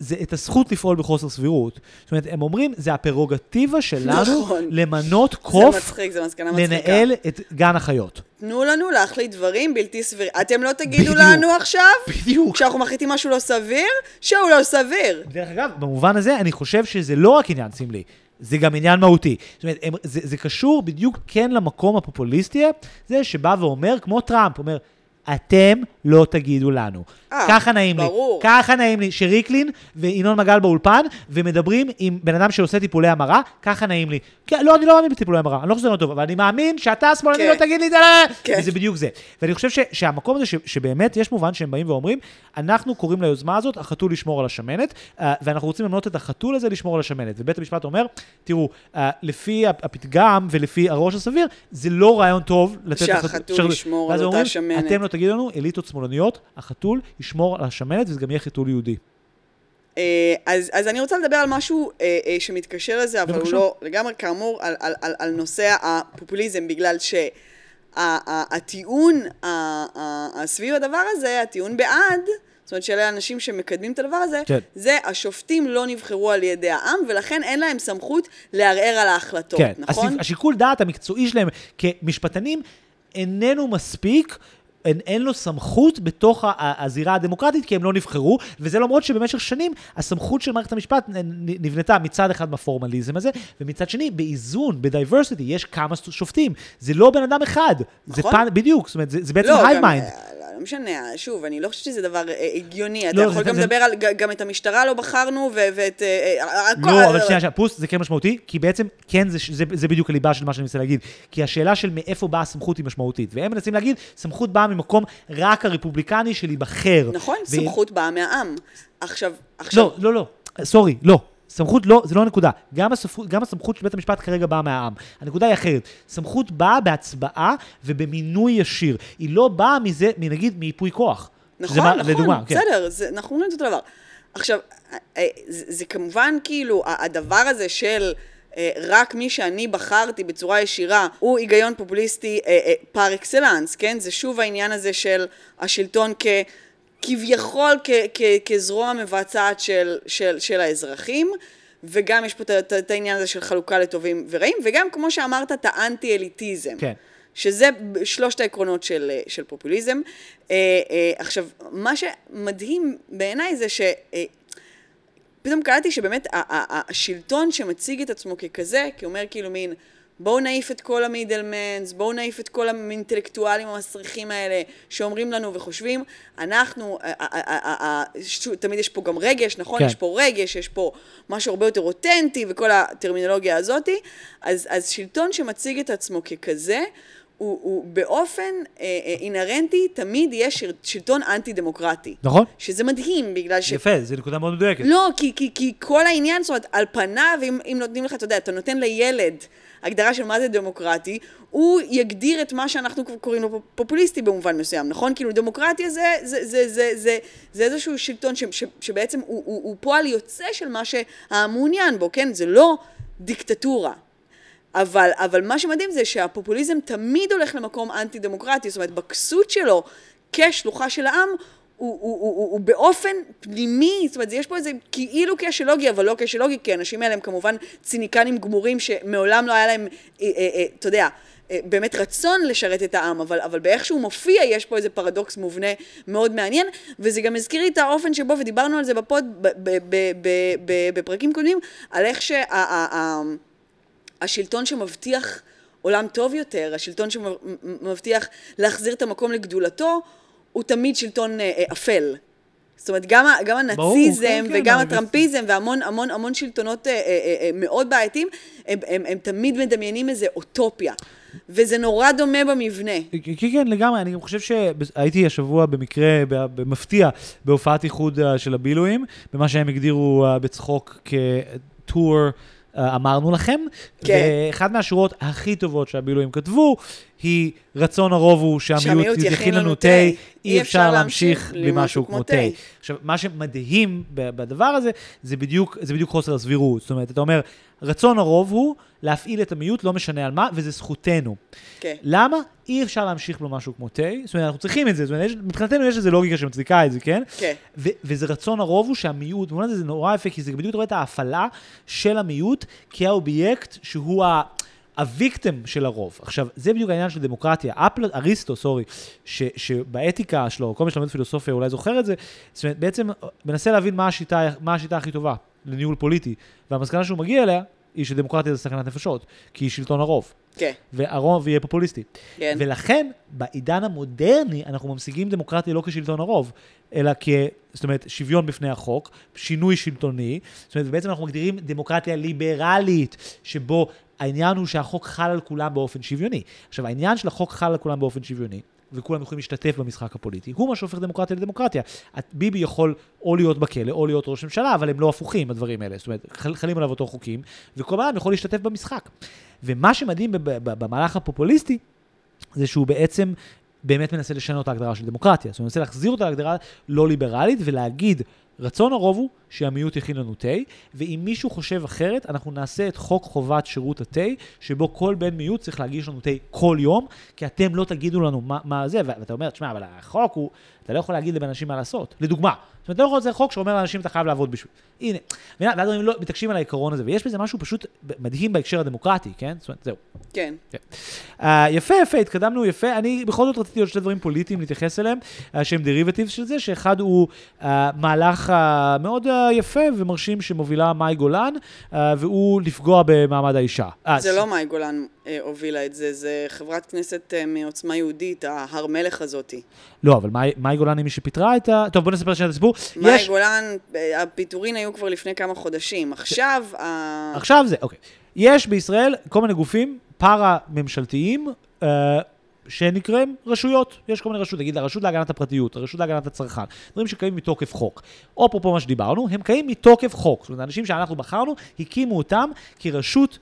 זה את הזכות לפעול בחוסר סבירות. זאת אומרת, הם אומרים, זה הפררוגטיבה שלנו נכון. למנות זה קוף מצחיק, זה מסקנה מצחיקה. לנהל את גן החיות. תנו לנו להחליט דברים בלתי סבירים. אתם לא תגידו בדיוק. לנו עכשיו, בדיוק. כשאנחנו מחליטים משהו לא סביר, שהוא לא סביר. דרך אגב, במובן הזה, אני חושב שזה לא רק עניין סמלי, זה גם עניין מהותי. זאת אומרת, הם, זה, זה קשור בדיוק כן למקום הפופוליסטי, זה שבא ואומר, כמו טראמפ, אומר, אתם לא תגידו לנו. אה, ככה נעים ברור. לי. ככה נעים לי שריקלין וינון מגל באולפן, ומדברים עם בן אדם שעושה טיפולי המרה, ככה נעים לי. כן, לא, אני לא מאמין בטיפולי המרה, אני לא חושב שזה לא טוב, אבל אני מאמין שאתה שמאלני כן. לא תגיד לי את זה, לא. כן. וזה בדיוק זה. ואני חושב ש, שהמקום הזה, ש, שבאמת יש מובן שהם באים ואומרים, אנחנו קוראים ליוזמה הזאת, החתול לשמור על השמנת, אה, ואנחנו רוצים למנות את החתול הזה לשמור על השמנת. ובית המשפט אומר, תראו, אה, לפי הפתגם ולפי הראש הסביר, זה לא רעיון טוב לתת... שהחתול ואז על אותה שמנת. תגידו לנו, אליטות שמאלניות, החתול ישמור על השמנת, וזה גם יהיה חתול יהודי. אה, אז, אז אני רוצה לדבר על משהו אה, אה, שמתקשר לזה, אבל הוא בבקשה. לא לגמרי כאמור, על, על, על, על נושא הפופוליזם, בגלל שהטיעון סביב הדבר הזה, הטיעון בעד, זאת אומרת שאלה האנשים שמקדמים את הדבר הזה, כן. זה השופטים לא נבחרו על ידי העם, ולכן אין להם סמכות לערער על ההחלטות, כן, נכון? השיקול דעת המקצועי שלהם כמשפטנים איננו מספיק. אין, אין לו סמכות בתוך הזירה הדמוקרטית, כי הם לא נבחרו, וזה למרות שבמשך שנים הסמכות של מערכת המשפט נבנתה מצד אחד בפורמליזם הזה, ומצד שני באיזון, ב diversity, יש כמה שופטים. זה לא בן אדם אחד, זה נכון. פן, בדיוק, זאת אומרת, זה, זה בעצם לא, hive גם, mind. אה, לא משנה, שוב, אני לא חושבת שזה דבר אה, הגיוני. אתה לא, יכול זה- גם זה- לדבר על, ג- גם את המשטרה לא בחרנו, ו- ואת... אה, לא, אבל שנייה, שנייה, פוס, זה כן משמעותי, כי בעצם, כן, זה, זה, זה בדיוק הליבה של מה שאני מנסה להגיד. כי השאלה של מאיפה באה הסמכות היא משמעותית. והם מנסים להגיד, סמכות באה ממקום רק הרפובליקני של להיבחר. נכון, ו- סמכות באה מהעם. עכשיו, עכשיו... לא, לא, לא, סורי, לא. סמכות לא, זה לא הנקודה. גם הסמכות, גם הסמכות של בית המשפט כרגע באה מהעם. הנקודה היא אחרת. סמכות באה בהצבעה ובמינוי ישיר. היא לא באה מזה, נגיד, מיפוי כוח. שזה נכון, נכון, לדוגמה, כן. בסדר, זה, אנחנו אומרים את אותו דבר. עכשיו, אה, אה, זה, זה כמובן כאילו, הדבר הזה של רק מי שאני בחרתי בצורה ישירה, הוא היגיון פופוליסטי אה, אה, פר אקסלנס, כן? זה שוב העניין הזה של השלטון כ... כביכול כ, כ, כזרוע מבצעת של, של, של האזרחים, וגם יש פה את- העניין הזה של חלוקה לטובים ורעים, וגם כמו שאמרת, את האנטי-אליטיזם. כן. שזה שלושת העקרונות של, אה, של פופוליזם. אה, אה, עכשיו, מה שמדהים בעיניי זה ש... פתאום קלטתי שבאמת השלטון שמציג את עצמו ככזה, כי אומר כאילו מין, בואו נעיף את כל המידלמנס, בואו נעיף את כל האינטלקטואלים המסריחים האלה שאומרים לנו וחושבים, אנחנו, תמיד יש פה גם רגש, נכון? כן. יש פה רגש, יש פה משהו הרבה יותר אותנטי וכל הטרמינולוגיה הזאתי, אז, אז שלטון שמציג את עצמו ככזה, הוא, הוא באופן אה, אה, אינהרנטי תמיד של- שלטון אנטי-דמוקרטי. נכון? שזה מדהים, בגלל ש... יפה, זו נקודה מאוד מדויקת. לא, כי, כי, כי כל העניין, זאת אומרת, על פניו, אם, אם נותנים לך, אתה יודע, אתה נותן לילד הגדרה של מה זה דמוקרטי, הוא יגדיר את מה שאנחנו קוראים לו פופוליסטי במובן מסוים, נכון? כאילו דמוקרטיה זה, זה, זה, זה, זה, זה איזשהו שלטון ש, ש, שבעצם הוא, הוא, הוא פועל יוצא של מה שהמעוניין בו, כן? זה לא דיקטטורה. אבל, אבל מה שמדהים זה שהפופוליזם תמיד הולך למקום אנטי דמוקרטי, זאת אומרת, בכסות שלו כשלוחה של העם, הוא, הוא, הוא, הוא, הוא באופן פנימי, זאת אומרת, יש פה איזה כאילו קשר לוגי, אבל לא קשר לוגי, כי האנשים האלה הם כמובן ציניקנים גמורים שמעולם לא היה להם, אה, אה, אה, אתה יודע, אה, באמת רצון לשרת את העם, אבל, אבל באיך שהוא מופיע, יש פה איזה פרדוקס מובנה מאוד מעניין, וזה גם הזכיר לי את האופן שבו, ודיברנו על זה בפוד, בפרקים קודמים, על איך שה... השלטון שמבטיח עולם טוב יותר, השלטון שמבטיח להחזיר את המקום לגדולתו, הוא תמיד שלטון אה, אה, אפל. זאת אומרת, גם, גם הנאציזם כן, כן, וגם אבל- הטראמפיזם והמון המון המון שלטונות אה, אה, אה, אה, מאוד בעייתיים, הם, הם, הם תמיד מדמיינים איזה אוטופיה. וזה נורא דומה במבנה. כן, כן, לגמרי, אני חושב שהייתי השבוע במקרה, במפתיע, בהופעת איחוד של הבילויים, במה שהם הגדירו בצחוק כטור. אה, אמרנו לכם, כן. ואחת מהשורות הכי טובות שהבילויים כתבו, היא רצון הרוב הוא שהמיעוט יכין לנו תה, אי אפשר להמשיך בלי משהו כמו תה. עכשיו, מה שמדהים בדבר הזה, זה בדיוק, זה בדיוק חוסר הסבירות. זאת אומרת, אתה אומר, רצון הרוב הוא להפעיל את המיעוט, לא משנה על מה, וזה זכותנו. כן. למה? אי אפשר להמשיך במשהו כמו תה, זאת אומרת, אנחנו צריכים את זה, זאת אומרת, יש, מבחינתנו יש איזו לוגיקה שמצדיקה את זה, כן? כן. ו- וזה רצון הרוב הוא שהמיעוט, במובן הזה זה נורא יפה, כי זה בדיוק רואה את ההפעלה של המיעוט כאובייקט שהוא ה... הוויקטם של הרוב. עכשיו, זה בדיוק העניין של דמוקרטיה. אפל, אריסטו, סורי, ש, שבאתיקה שלו, כל מי שלומד פילוסופיה אולי זוכר את זה, זאת אומרת, בעצם מנסה להבין מה השיטה, מה השיטה הכי טובה לניהול פוליטי. והמסקנה שהוא מגיע אליה, היא שדמוקרטיה זה סכנת נפשות, כי היא שלטון הרוב. כן. והרוב יהיה פופוליסטי. כן. ולכן, בעידן המודרני, אנחנו ממשיגים דמוקרטיה לא כשלטון הרוב, אלא כ... זאת אומרת, שוויון בפני החוק, שינוי שלטוני. זאת אומרת, בעצם אנחנו מגדירים דמוקרטיה ליברלית, שבו העניין הוא שהחוק חל על כולם באופן שוויוני. עכשיו, העניין של החוק חל על כולם באופן שוויוני, וכולם יכולים להשתתף במשחק הפוליטי, הוא מה שהופך דמוקרטיה לדמוקרטיה. ביבי יכול או להיות בכלא או להיות ראש ממשלה, אבל הם לא הפוכים, הדברים האלה. זאת אומרת, חל- חלים עליו אותו חוקים, וכל בן אדם יכול להשתתף במשחק. ומה שמדהים במהלך הפופוליסטי, זה שהוא בעצם באמת מנסה לשנות את ההגדרה של דמוקרטיה. זאת אומרת, הוא מנסה להחזיר אותה להגדרה לא ליברלית ולהגיד, רצון הרוב הוא שהמיעוט יכין לנו תה, ואם מישהו חושב אחרת, אנחנו נעשה את חוק חובת שירות התה, שבו כל בן מיעוט צריך להגיש לנו תה כל יום, כי אתם לא תגידו לנו מה, מה זה, ואתה אומר, תשמע, אבל החוק הוא, אתה לא יכול להגיד לבן אנשים מה לעשות. לדוגמה, זאת אומרת, אתה לא יכול לעשות חוק שאומר לאנשים, אתה חייב לעבוד בשביל. הנה, ואז הם לא מתעקשים על העיקרון הזה, ויש בזה משהו פשוט מדהים בהקשר הדמוקרטי, כן? זאת אומרת, זהו. כן. כן. Uh, יפה, יפה, התקדמנו יפה. אני בכל זאת רציתי עוד שני דברים פוליטיים להתייחס אליהם, uh, שהם דריבטיב של זה, שאחד הוא uh, מהלך uh, מאוד uh, יפה ומרשים שמובילה מאי גולן, אה, והוא לפגוע במעמד האישה. זה לא מאי גולן הובילה את זה, זה חברת כנסת מעוצמה יהודית, ההר מלך הזאתי. לא, אבל מאי, מאי גולן היא מי שפיטרה את ה... טוב, בוא נספר שנייה את הסיפור. מאי יש... גולן, הפיטורין היו כבר לפני כמה חודשים. עכשיו... ש... ה... עכשיו זה, אוקיי. יש בישראל כל מיני גופים פארה-ממשלתיים, אה, שנקראים רשויות. יש כל מיני רשויות, נגיד הרשות להגנת הפרטיות, הרשות להגנת הצרכן, דברים שקיימים מתוקף חוק. אפרופו מה שדיברנו, הם קיימים מתוקף חוק. זאת אומרת, אנשים שאנחנו בחרנו, הקימו אותם כרשות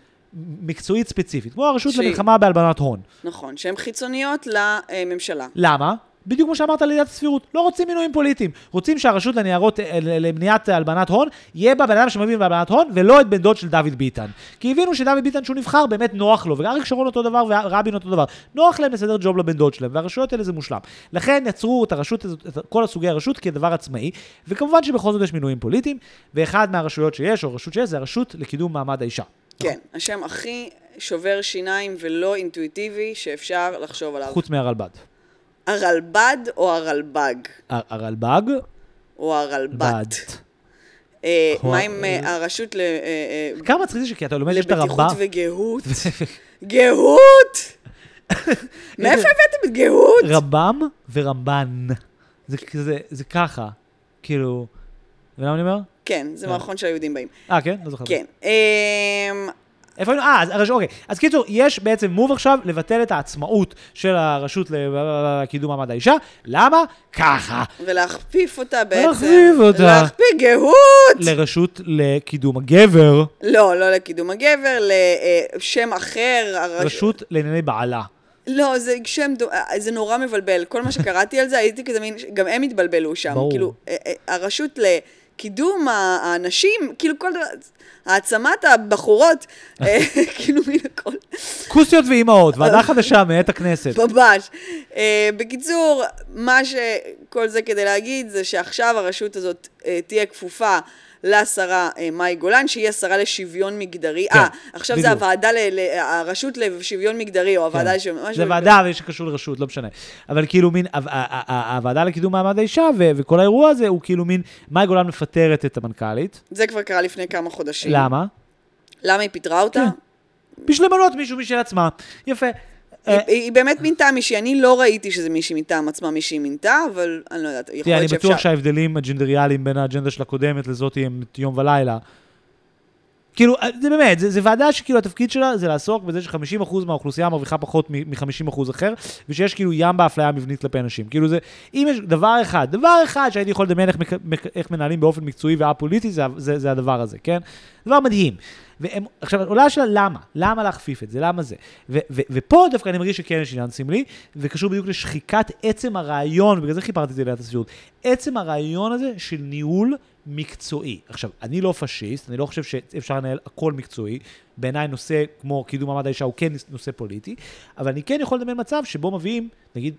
מקצועית ספציפית, כמו הרשות ש... למלחמה בהלבנת הון. נכון, שהן חיצוניות לממשלה. למה? בדיוק כמו שאמרת על עילת הסבירות, לא רוצים מינויים פוליטיים. רוצים שהרשות לניירות, אה, למניעת הלבנת הון, יהיה בה בן אדם שמבין בהלבנת הון, ולא את בן דוד של דוד ביטן. כי הבינו שדוד ביטן, שהוא נבחר, באמת נוח לו, ואריק שרון אותו דבר, ורבין אותו דבר. נוח להם לסדר ג'וב לבן דוד שלהם, והרשויות האלה זה מושלם. לכן יצרו את הרשות, את כל הסוגי הרשות כדבר עצמאי, וכמובן שבכל זאת יש מינויים פוליטיים, ואחד מהרשויות שיש, או רשות שיש, זה הרשות לקידום מעמד האישה. כן, השם הכי שובר שיניים ולא אינטואיטיבי שאפשר לחשוב עליו. חוץ מהרלב"ד. הרלב"ד או הרלב"ג? הרלב"ג. או הרלב"ד. אה, מה עם אה, הרשות ל... אה, כמה מצחיק זה שכי אתה לומד שיש את הרבה... לבטיחות וגהות. גהות! מאיפה הבאתם את גהות? רבם ורמב"ן. זה ככה, כאילו... ולמה אני אומר? כן, זה מערכון שהיהודים באים. אה, כן? לא זוכר. כן. איפה היינו? אה, אז, אוקיי. אז קיצור, יש בעצם מוב עכשיו לבטל את העצמאות של הרשות לקידום מעמד האישה. למה? ככה. ולהכפיף אותה בעצם. להכפיף אותה. להכפיף גאות. לרשות לקידום הגבר. לא, לא לקידום הגבר, לשם אחר. רשות לענייני בעלה. לא, זה שם, זה נורא מבלבל. כל מה שקראתי על זה, הייתי כזה מין, גם הם התבלבלו שם. ברור. כאילו, הרשות לקידום האנשים, כאילו כל דבר, העצמת הבחורות, אה, כאילו מן הכל. כוסיות ואימהות, ועדה חדשה מאת הכנסת. ממש. אה, בקיצור, מה שכל זה כדי להגיד, זה שעכשיו הרשות הזאת אה, תהיה כפופה לשרה מאי גולן, שהיא השרה לשוויון מגדרי. כן, אה, עכשיו בדיוק. זה הוועדה, ל, ל, הרשות לשוויון מגדרי, או הוועדה כן. לשוויון... זה ועדה שקשור לרשות, לא משנה. אבל כאילו מין, הוועדה לקידום מעמד האישה, וכל האירוע הזה הוא כאילו מין, מאי גולן מפטרת את המנכ"לית. זה כבר קרה לפני כמה חודשים. למה? למה היא פיטרה אותה? כן. בשביל למנות מישהו משל עצמה. יפה. אה, היא באמת מינתה מישהי, אני לא ראיתי שזה מישהי מטעם עצמה מישהי מינתה, אבל אני לא יודעת, יכול להיות שאפשר. אני בטוח שההבדלים הג'נדריאליים בין האג'נדה של הקודמת לזאתי הם יום ולילה. כאילו, אה, זה באמת, זה, זה ועדה שכאילו התפקיד שלה זה לעסוק בזה ש-50% מהאוכלוסייה מרוויחה פחות מ-50% אחר, ושיש כאילו ים באפליה מבנית כלפי אנשים. כאילו זה, אם יש דבר אחד, דבר אחד שהייתי יכול לדמיין איך, איך מנהלים באופן מקצועי וא-פוליטי, זה, זה, זה הדבר הזה, כן? דבר מדהים. והם, עכשיו, עולה השאלה למה? למה להכפיף את זה? למה זה? ו, ו, ופה דווקא אני מרגיש שכן יש עניין סמלי, וקשור בדיוק לשחיקת עצם הרעיון, ובגלל זה חיפרתי את זה לעילת הסבירות, עצם הרעיון הזה של ניהול מקצועי. עכשיו, אני לא פשיסט, אני לא חושב שאפשר לנהל הכל מקצועי. בעיניי נושא כמו קידום מעמד האישה הוא כן נושא פוליטי, אבל אני כן יכול לדמיין מצב שבו מביאים, נגיד,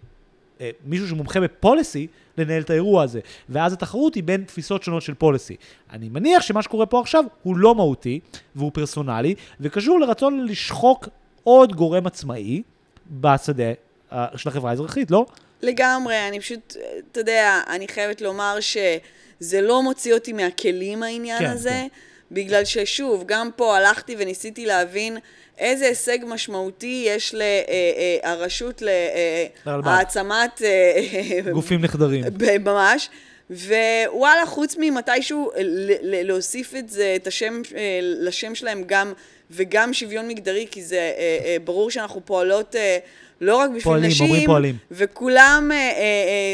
אה, מישהו שמומחה בפוליסי, לנהל את האירוע הזה. ואז התחרות היא בין תפיסות שונות של פוליסי. אני מניח שמה שקורה פה עכשיו הוא לא מהותי, והוא פרסונלי, וקשור לרצון לשחוק עוד גורם עצמאי בשדה אה, של החברה האזרחית, לא? לגמרי, אני פשוט, אתה יודע, אני חייבת לומר שזה לא מוציא אותי מהכלים העניין כן, הזה, כן. בגלל ששוב, גם פה הלכתי וניסיתי להבין איזה הישג משמעותי יש לרשות להעצמת... גופים נחדרים. ממש. ווואלה, חוץ ממתישהו להוסיף את זה, את השם, לשם שלהם גם, וגם שוויון מגדרי, כי זה ברור שאנחנו פועלות לא רק בשביל פועלים, נשים, פועלים. וכולם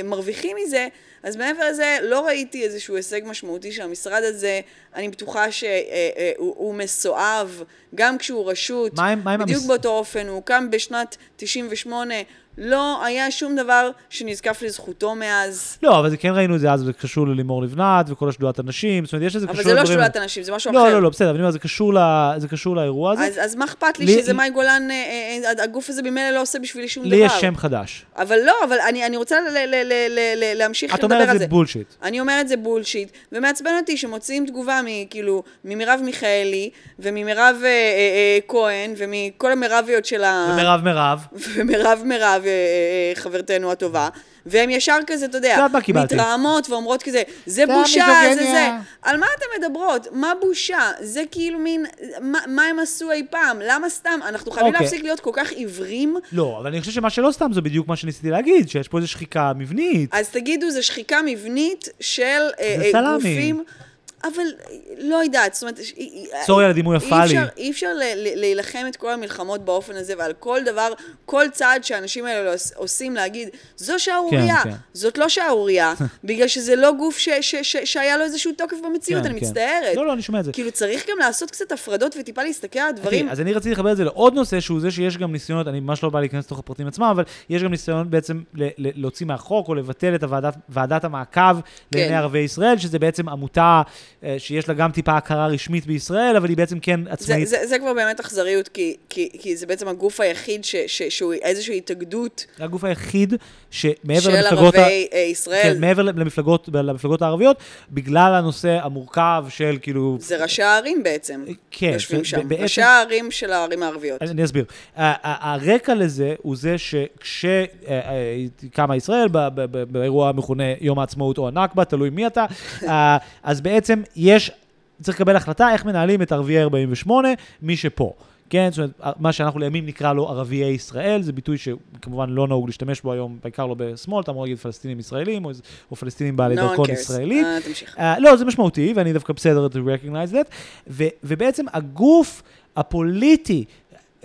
מרוויחים מזה, אז מעבר לזה, לא ראיתי איזשהו הישג משמעותי של המשרד הזה. אני בטוחה שהוא אה, אה, מסואב, גם כשהוא רשות, מה מה בדיוק המס... באותו אופן. הוא הוקם בשנת 98, לא היה שום דבר שנזקף לזכותו מאז. לא, אבל כן ראינו את זה אז, זה קשור ללימור לבנת וכל השדולת הנשים, זאת אומרת, יש אבל קשור זה לא לדברים- שדולת הנשים, זה משהו לא, אחר. לא, לא, בסדר, אני אומר, זה קשור ל- זה קשור לאירוע הזה. אז, אז מה אכפת לי לי- שזה מאי גולן, אה, אה, אה, הגוף הזה ממילא לא עושה בשבילי שום לי דבר. יש שם חדש. אבל לא, אבל אני, אני רוצה ל- ל- ל- ל- ל- להמשיך את לדבר אומרת על זה זה. בולשיט. אני אומרת זה בולשיט, ומעצבן אותי שמוציאים תגובה מכאילו, ממרב מיכאלי, וממרב אה, אה, אה, כהן, ומכל המרביות של ה... ומירב מירב. ומרב מירב, חברתנו הטובה, והם ישר כזה, אתה יודע? מתרעמות ואומרות כזה, זה זה בושה, זה זה. על מה אתן מדברות? מה בושה? זה כאילו מין, מה, מה הם עשו אי פעם? למה סתם? אנחנו חייבים אוקיי. להפסיק להיות כל כך עיוורים. לא, אבל אני חושב שמה שלא סתם זה בדיוק מה שניסיתי להגיד, שיש פה איזו שחיקה מבנית. אז תגידו, זו שחיקה מבנית של אה, זה אה. גופים. אבל לא יודעת, זאת אומרת, סורי על הדימוי הפאלי. אי אפשר להילחם את כל המלחמות באופן הזה, ועל כל דבר, כל צעד שהאנשים האלה עוש- עושים להגיד, זו שערורייה, כן, כן. זאת לא שערורייה, בגלל שזה לא גוף ש- ש- ש- שהיה לו איזשהו תוקף במציאות, כן, אני כן. מצטערת. לא, לא, אני שומע את זה. כאילו, צריך גם לעשות קצת הפרדות וטיפה להסתכל על הדברים. אז אני רציתי לחבר את זה לעוד נושא, שהוא זה שיש גם ניסיונות, אני ממש לא בא להיכנס לתוך הפרטים עצמם, אבל יש גם ניסיון בעצם להוציא מהחוק או לבטל את ועדת המעקב לעיני. ערביי ישראל, שזה בעצם עמותה שיש לה גם טיפה הכרה רשמית בישראל, אבל היא בעצם כן זה, עצמאית. זה, זה כבר באמת אכזריות, כי, כי, כי זה בעצם הגוף היחיד ש, ש, שהוא איזושהי התאגדות זה הגוף היחיד שמעבר של למפלגות... ה- ערביי אה, ישראל. כן, מעבר למפלגות, למפלגות הערביות, בגלל הנושא המורכב של כאילו... זה ראשי הערים בעצם, כן, יושבים זה- שם. בעצם- ראשי הערים של הערים הערביות. אני אני אסביר. ה- ה- הרקע לזה הוא זה שכשקמה ישראל, באירוע המכונה יום העצמאות או הנכבה, תלוי מי אתה, אה, אז בעצם יש, צריך לקבל החלטה איך מנהלים את ערביי 48, מי שפה. כן, זאת אומרת, מה שאנחנו לימים נקרא לו ערביי ישראל, זה ביטוי שכמובן לא נהוג להשתמש בו היום, בעיקר לא בשמאל, אתה אמור להגיד פלסטינים ישראלים, או, או פלסטינים בעלי No one דרכון cares. ישראלי. תמשיך. Uh, לא, זה משמעותי, ואני דווקא בסדר to recognize that, ו, ובעצם הגוף הפוליטי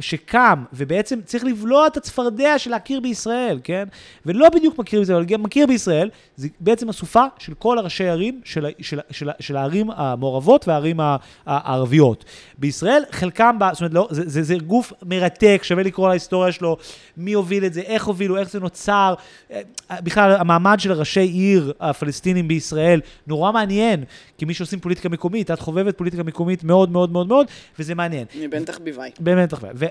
שקם, ובעצם צריך לבלוע את הצפרדע של להכיר בישראל, כן? ולא בדיוק מכיר בישראל, אבל מכיר בישראל, זה בעצם אסופה של כל הראשי הערים של, של, של, של הערים המעורבות והערים הערביות. בישראל, חלקם, זאת אומרת, לא, זה, זה, זה גוף מרתק, שווה לקרוא להיסטוריה שלו, מי הוביל את זה, איך הובילו, איך זה נוצר. אה, בכלל, המעמד של ראשי עיר הפלסטינים בישראל נורא מעניין, כי מי שעושים פוליטיקה מקומית, את חובבת פוליטיקה מקומית מאוד מאוד מאוד מאוד, וזה מעניין. מבן תחביביי. באמת, ו-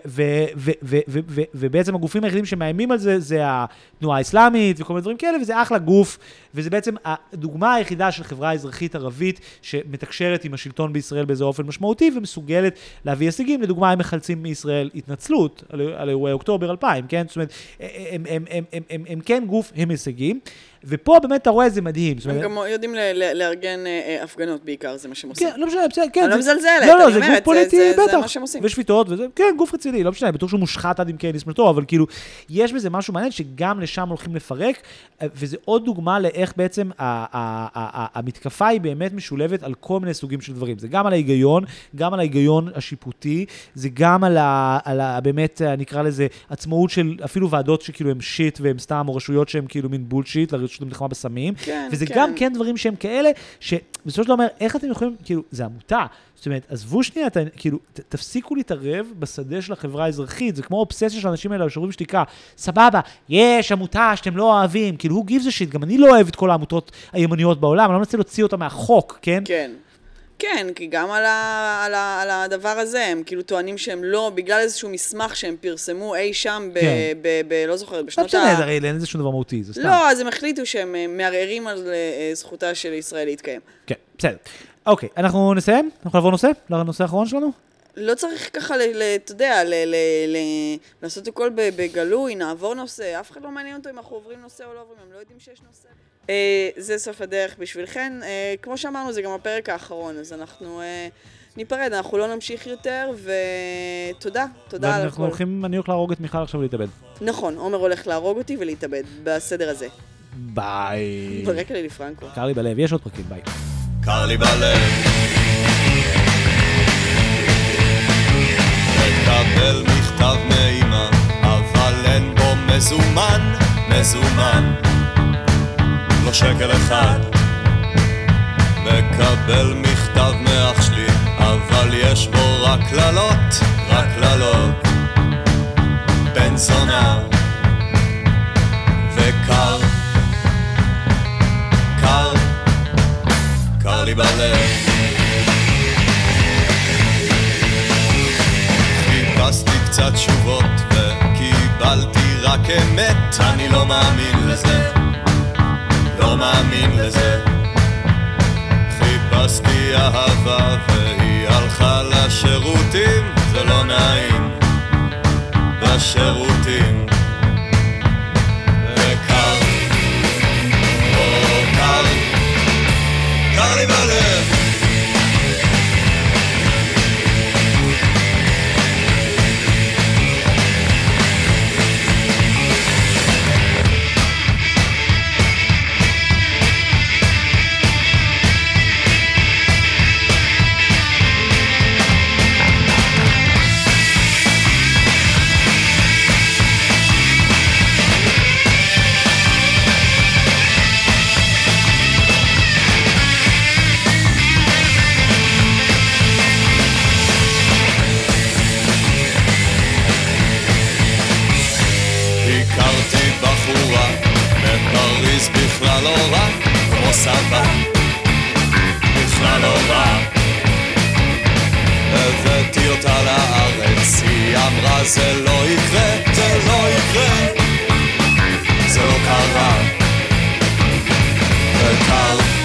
ובעצם הגופים היחידים שמאיימים על זה, זה התנועה האסלאמית וכל מיני דברים כאלה, וזה אחלה גוף, וזה בעצם הדוגמה היחידה של חברה אזרחית ערבית שמתקשרת עם השלטון בישראל באיזה אופן משמעותי ומסוגלת להביא הישגים. לדוגמה, הם מחלצים מישראל התנצלות על, אירועי אוקטובר 2000, כן? זאת אומרת, הם, הם, הם, הם, הם, הם כן גוף עם הישגים, ופה באמת אתה רואה את זה מדהים. הם גם יודעים לארגן אה, אה, הפגנות בעיקר, זה מה שהם עושים. כן, לא משנה, בסדר, כן. אני לא מזלזלת, לא, לא, זה גוף פוליטי, בטח. ושביתות, וזה, כן, גוף רציני, לא משנה, בטוח שהוא מושחת עד עמקי נשמתו, אבל כאילו, יש בזה משהו מעניין שגם לשם הולכים לפרק, אה, וזה עוד דוגמה לאיך בעצם המתקפה היא באמת משולבת על כל מיני סוגים של דברים. זה גם על ההיגיון, גם על ההיגיון השיפוטי, זה גם על ה... על ה באמת, נקרא לזה, עצמאות של אפילו ועדות שכאילו הם שיט והם סתם, או רשויות שהם כאילו מין בולשיט, לרשות למלחמה בסמים. כן, וזה כן. גם כן דברים שהם כאלה, שבסופו של דבר איך אתם יכולים, כאילו, זה עמותה. זאת אומרת, עזבו שנייה, ה- כאילו, ת, תפסיקו להתערב בשדה של החברה האזרחית, זה כמו אובססיה של האנשים האלה, שוברים שתיקה. סבבה, יש עמותה שאתם לא אוהבים, כאילו, הוא gives a shit, גם אני לא אוהב את כל העמותות הימניות בעולם, אני לא מנסה להוציא אותה מהחוק, כן? כן. כן, כי גם על, ה, על, ה, על הדבר הזה, הם כאילו טוענים שהם לא, בגלל איזשהו מסמך שהם פרסמו אי שם, ב, כן. ב, ב, לא זוכרת, לא בשנות משנה, זה הרי אין לזה שום דבר מהותי, זה סתם. לא, אז הם החליטו שהם אה, מערערים על אה, זכותה של ישראל להתקיים. כן, בסדר. אוקיי, אנחנו נסיים? אנחנו נעבור נושא? לנושא האחרון שלנו? לא צריך ככה, אתה יודע, לעשות הכל ב- בגלוי, נעבור נושא, אף אחד לא מעניין אותו אם אנחנו עוברים נושא או לא עוברים, הם לא יודעים שיש נושא. אה, זה סוף הדרך בשבילכן. אה, כמו שאמרנו, זה גם הפרק האחרון, אז אנחנו אה, ניפרד, אנחנו לא נמשיך יותר, ותודה, תודה על ואנחנו הכל. הולכים, אני הולך להרוג את מיכל עכשיו ולהתאבד. נכון, עומר הולך להרוג אותי ולהתאבד, בסדר הזה. ביי. ברקע לילי פרנקו. קר לי בלב, יש עוד פרקים, ביי. קר לי בלב. מקבל מכתב מאמא, אבל אין בו מזומן, מזומן. לא שקל אחד. מקבל מכתב מאח שלי, אבל יש בו רק קללות, רק קללות. בן זונה, וקר, קר, קר לי בלב. חיפשתי קצת תשובות וקיבלתי רק אמת, אני לא מאמין לזה, לא מאמין לזה. חיפשתי אהבה והיא הלכה לשירותים, זה לא נעים, בשירותים. וקר, או קר, קר לי בלב. צבא, בכלל לא רע. הבאתי אותה לארץ, היא אמרה זה לא יקרה, זה לא יקרה, זה לא קרה. וקרה